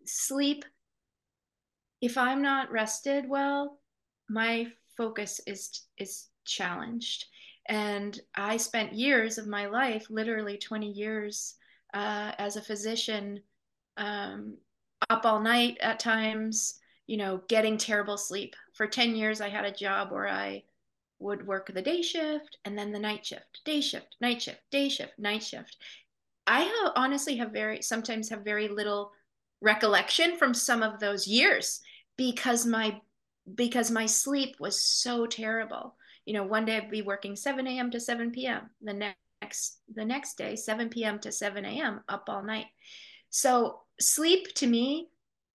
sleep if I'm not rested well, my focus is is challenged. And I spent years of my life, literally 20 years, uh, as a physician, um, up all night at times, you know, getting terrible sleep. For 10 years, I had a job where I would work the day shift and then the night shift, day shift, night shift, day shift, night shift. I have, honestly have very, sometimes have very little recollection from some of those years because my because my sleep was so terrible. You know one day i'd be working 7 a.m to 7 p.m the next the next day 7 p.m to 7 a.m up all night. So sleep to me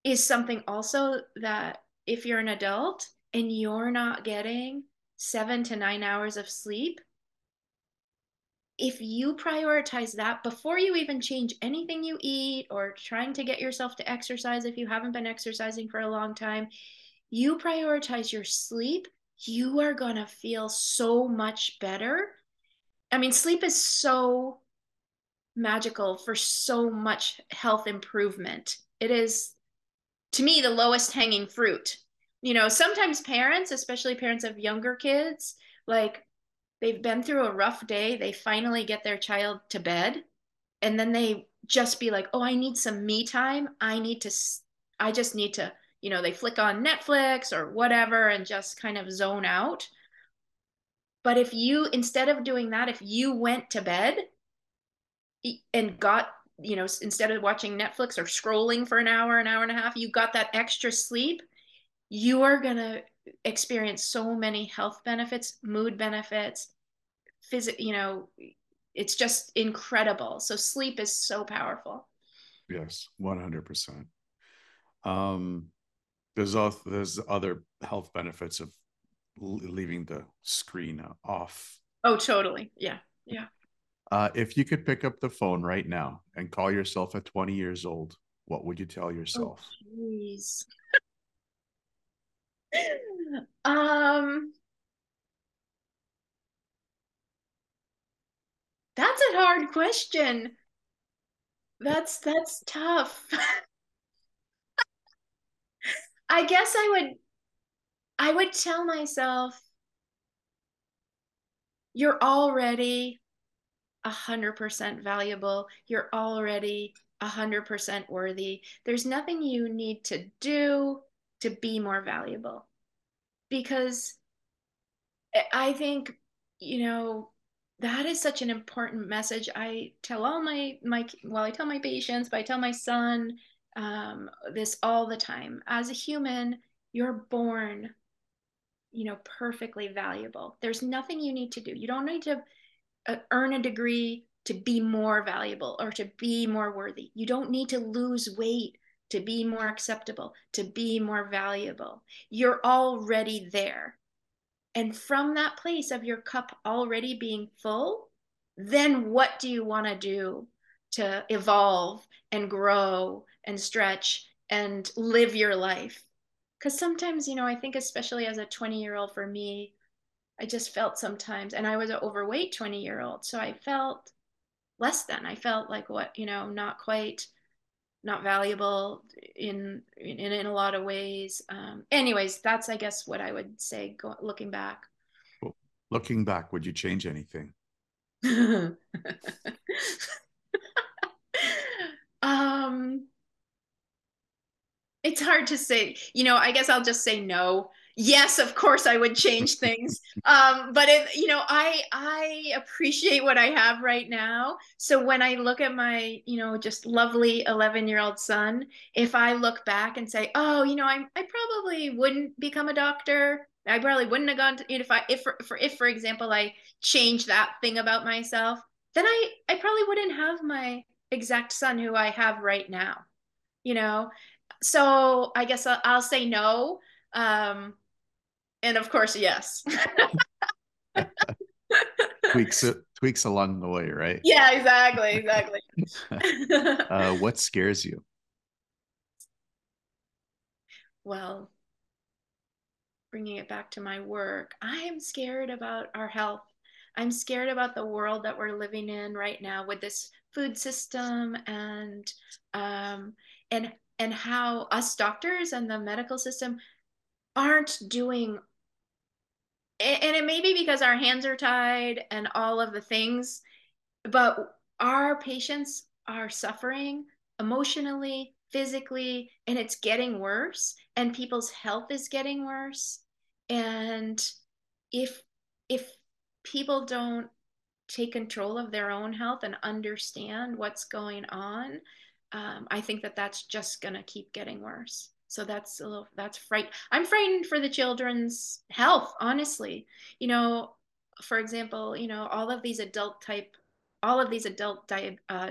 is something also that if you're an adult and you're not getting seven to nine hours of sleep if you prioritize that before you even change anything you eat or trying to get yourself to exercise if you haven't been exercising for a long time, you prioritize your sleep, you are going to feel so much better. I mean, sleep is so magical for so much health improvement. It is, to me, the lowest hanging fruit. You know, sometimes parents, especially parents of younger kids, like they've been through a rough day, they finally get their child to bed, and then they just be like, "Oh, I need some me time. I need to I just need to, you know, they flick on Netflix or whatever and just kind of zone out." But if you instead of doing that, if you went to bed and got you know, instead of watching Netflix or scrolling for an hour, an hour and a half, you got that extra sleep, you are going to experience so many health benefits, mood benefits, physical, you know, it's just incredible. So sleep is so powerful. Yes, 100%. Um, there's also, there's other health benefits of leaving the screen off. Oh, totally. Yeah. Yeah. Uh, if you could pick up the phone right now and call yourself at 20 years old, what would you tell yourself? Jeez. [LAUGHS] Um, that's a hard question. That's that's tough. [LAUGHS] I guess I would I would tell myself you're already a hundred percent valuable. You're already a hundred percent worthy. There's nothing you need to do to be more valuable because I think, you know, that is such an important message. I tell all my my well, I tell my patients, but I tell my son um, this all the time. As a human, you're born, you know, perfectly valuable. There's nothing you need to do. You don't need to uh, earn a degree to be more valuable or to be more worthy. You don't need to lose weight to be more acceptable, to be more valuable. You're already there. And from that place of your cup already being full, then what do you want to do to evolve and grow and stretch and live your life? Because sometimes, you know, I think, especially as a 20 year old for me, I just felt sometimes, and I was an overweight 20 year old. So I felt less than. I felt like what, you know, not quite not valuable in in, in a lot of ways. Um, anyways, that's I guess what I would say. Go, looking back. Well, looking back, would you change anything? [LAUGHS] um, it's hard to say. You know, I guess I'll just say no yes of course i would change [LAUGHS] things. Um, but it you know i i appreciate what i have right now. So when i look at my you know just lovely 11 year old son if i look back and say oh you know i, I probably wouldn't become a doctor. I probably wouldn't have gone to if i if for, for if for example i changed that thing about myself then i i probably wouldn't have my exact son who i have right now you know? So i guess i'll, I'll say no. Um, and of course, yes. [LAUGHS] tweaks tweaks along the way, right? Yeah, exactly, exactly. [LAUGHS] uh, what scares you? Well, bringing it back to my work, I am scared about our health. I'm scared about the world that we're living in right now with this food system and um, and and how us doctors and the medical system aren't doing and it may be because our hands are tied and all of the things but our patients are suffering emotionally physically and it's getting worse and people's health is getting worse. And if if people don't take control of their own health and understand what's going on um, i think that that's just going to keep getting worse so that's a little that's fright i'm frightened for the children's health honestly. You know for example you know all of these adult type all of these adult di- uh,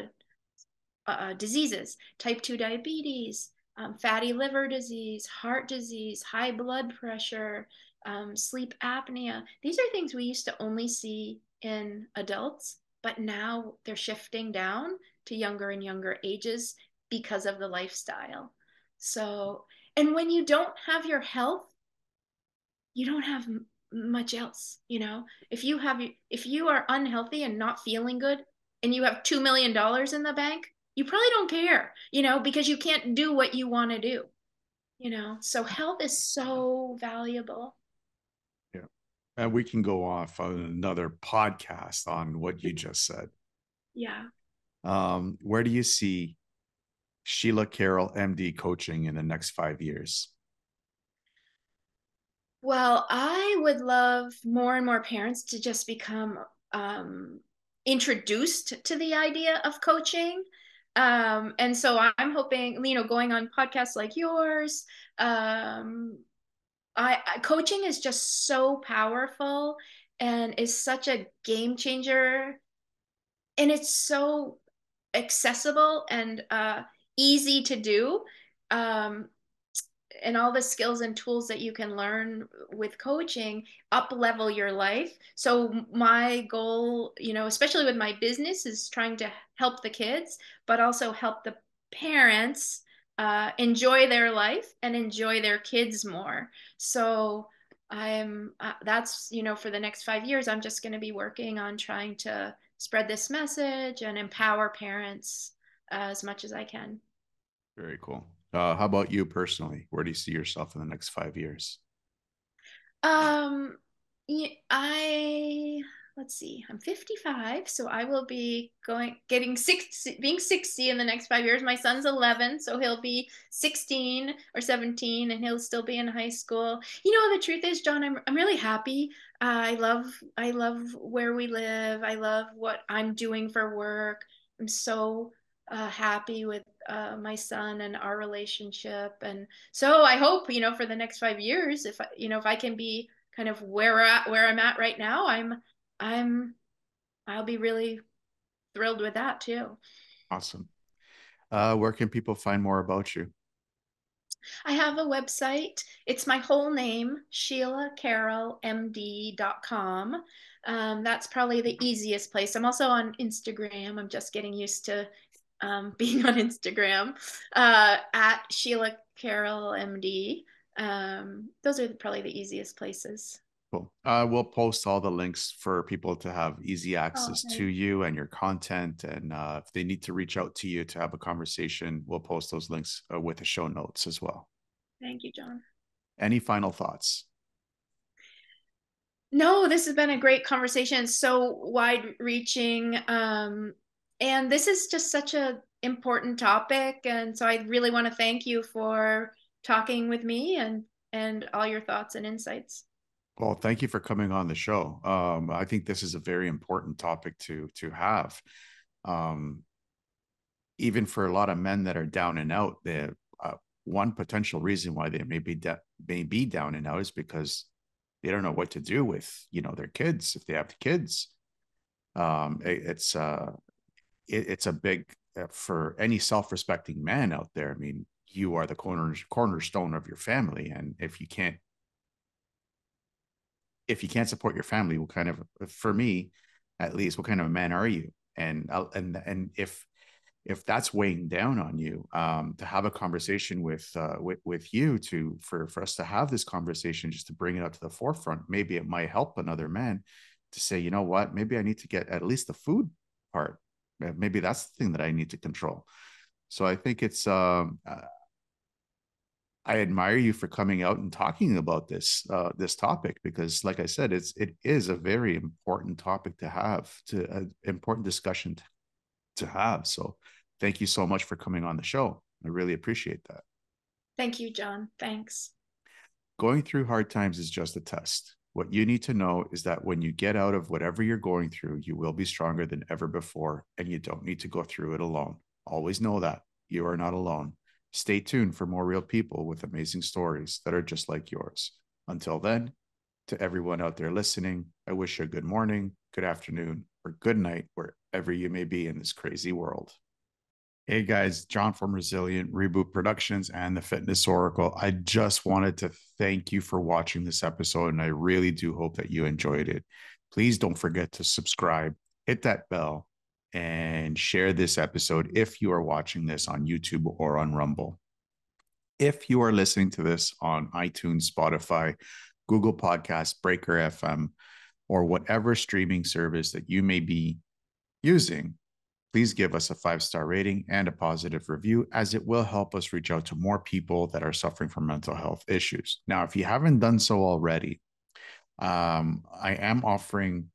uh, diseases type 2 diabetes um, fatty liver disease heart disease high blood pressure um, sleep apnea. These are things we used to only see in adults but now they're shifting down to younger and younger ages because of the lifestyle so and when you don't have your health you don't have much else you know? If you have if you are unhealthy and not feeling good and you have 2 million dollars in the bank you probably don't care you know because you can't do what you want to do you know? So health is so valuable. Yeah. And we can go off on another podcast on what you just said. Yeah. Um where do you see sheila carroll md coaching in the next five years well, I would love more and more parents to just become um, introduced to the idea of coaching. Um, and so I'm hoping, you know, going on podcasts like yours, um, I, I coaching is just so powerful and is such a game changer, and it's so accessible and uh, easy to do. Um, and all the skills and tools that you can learn with coaching up level your life so my goal you know especially with my business is trying to help the kids but also help the parents uh, enjoy their life and enjoy their kids more so i'm uh, that's you know for the next five years i'm just going to be working on trying to spread this message and empower parents uh, as much as i can very cool uh, how about you personally? Where do you see yourself in the next five years? Um, I let's see. I'm 55, so I will be going getting six, being 60 in the next five years. My son's 11, so he'll be 16 or 17, and he'll still be in high school. You know, the truth is, John, I'm I'm really happy. Uh, I love I love where we live. I love what I'm doing for work. I'm so uh, happy with uh, my son and our relationship. And so I hope, you know, for the next five years, if I, you know, if I can be kind of where at where I'm at right now, I'm, I'm, I'll be really thrilled with that too. Awesome. Uh, where can people find more about you? I have a website. It's my whole name, SheilaCarrollMD.com. Um, that's probably the easiest place. I'm also on Instagram. I'm just getting used to um, [LAUGHS] being on Instagram uh, at Sheila Carroll MD. Um, those are probably the easiest places. Cool. Uh, we'll post all the links for people to have easy access oh, okay. to you and your content. And uh, if they need to reach out to you to have a conversation, we'll post those links uh, with the show notes as well. Thank you, John. Any final thoughts? No, this has been a great conversation. So wide reaching. Um, and this is just such a important topic and so i really want to thank you for talking with me and and all your thoughts and insights. Well thank you for coming on the show. Um, i think this is a very important topic to to have. Um, even for a lot of men that are down and out the uh, one potential reason why they may be de- may be down and out is because they don't know what to do with you know their kids if they have the kids. Um, it, it's uh it, it's a big uh, for any self-respecting man out there. I mean, you are the corner cornerstone of your family, and if you can't if you can't support your family, what kind of for me, at least, what kind of a man are you? And and and if if that's weighing down on you, um, to have a conversation with uh, with with you to for for us to have this conversation, just to bring it up to the forefront, maybe it might help another man to say, you know what, maybe I need to get at least the food part maybe that's the thing that I need to control. So I think it's um, uh, I admire you for coming out and talking about this uh, this topic because, like I said, it's it is a very important topic to have to an uh, important discussion to, to have. So thank you so much for coming on the show. I really appreciate that. Thank you, John. Thanks. Going through hard times is just a test. What you need to know is that when you get out of whatever you're going through, you will be stronger than ever before, and you don't need to go through it alone. Always know that you are not alone. Stay tuned for more real people with amazing stories that are just like yours. Until then, to everyone out there listening, I wish you a good morning, good afternoon, or good night, wherever you may be in this crazy world. Hey guys, John from Resilient Reboot Productions and the Fitness Oracle. I just wanted to thank you for watching this episode, and I really do hope that you enjoyed it. Please don't forget to subscribe, hit that bell, and share this episode if you are watching this on YouTube or on Rumble. If you are listening to this on iTunes, Spotify, Google Podcasts, Breaker FM, or whatever streaming service that you may be using, please give us a five star rating and a positive review, as it will help us reach out to more people that are suffering from mental health issues. Now, if you haven't done so already, um, I am offering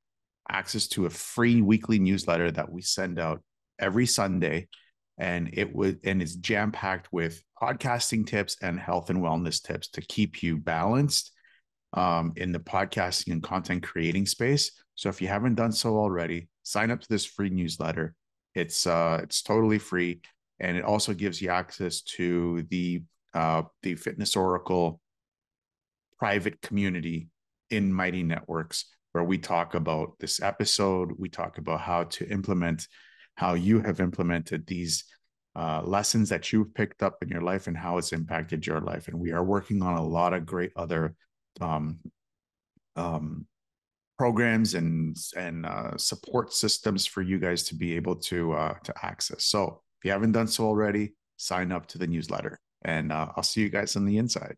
access to a free weekly newsletter that we send out every Sunday. And it would and it's jam packed with podcasting tips and health and wellness tips to keep you balanced um, in the podcasting and content creating space. So if you haven't done so already, sign up to this free newsletter. It's uh, it's totally free, and it also gives you access to the uh, the Fitness Oracle private community in Mighty Networks, where we talk about this episode. We talk about how to implement, how you have implemented these uh, lessons that you've picked up in your life and how it's impacted your life. And we are working on a lot of great other um, um, programs and and uh, support systems for you guys to be able to uh, to access. So if you haven't done so already, sign up to the newsletter, and uh, I'll see you guys on the inside.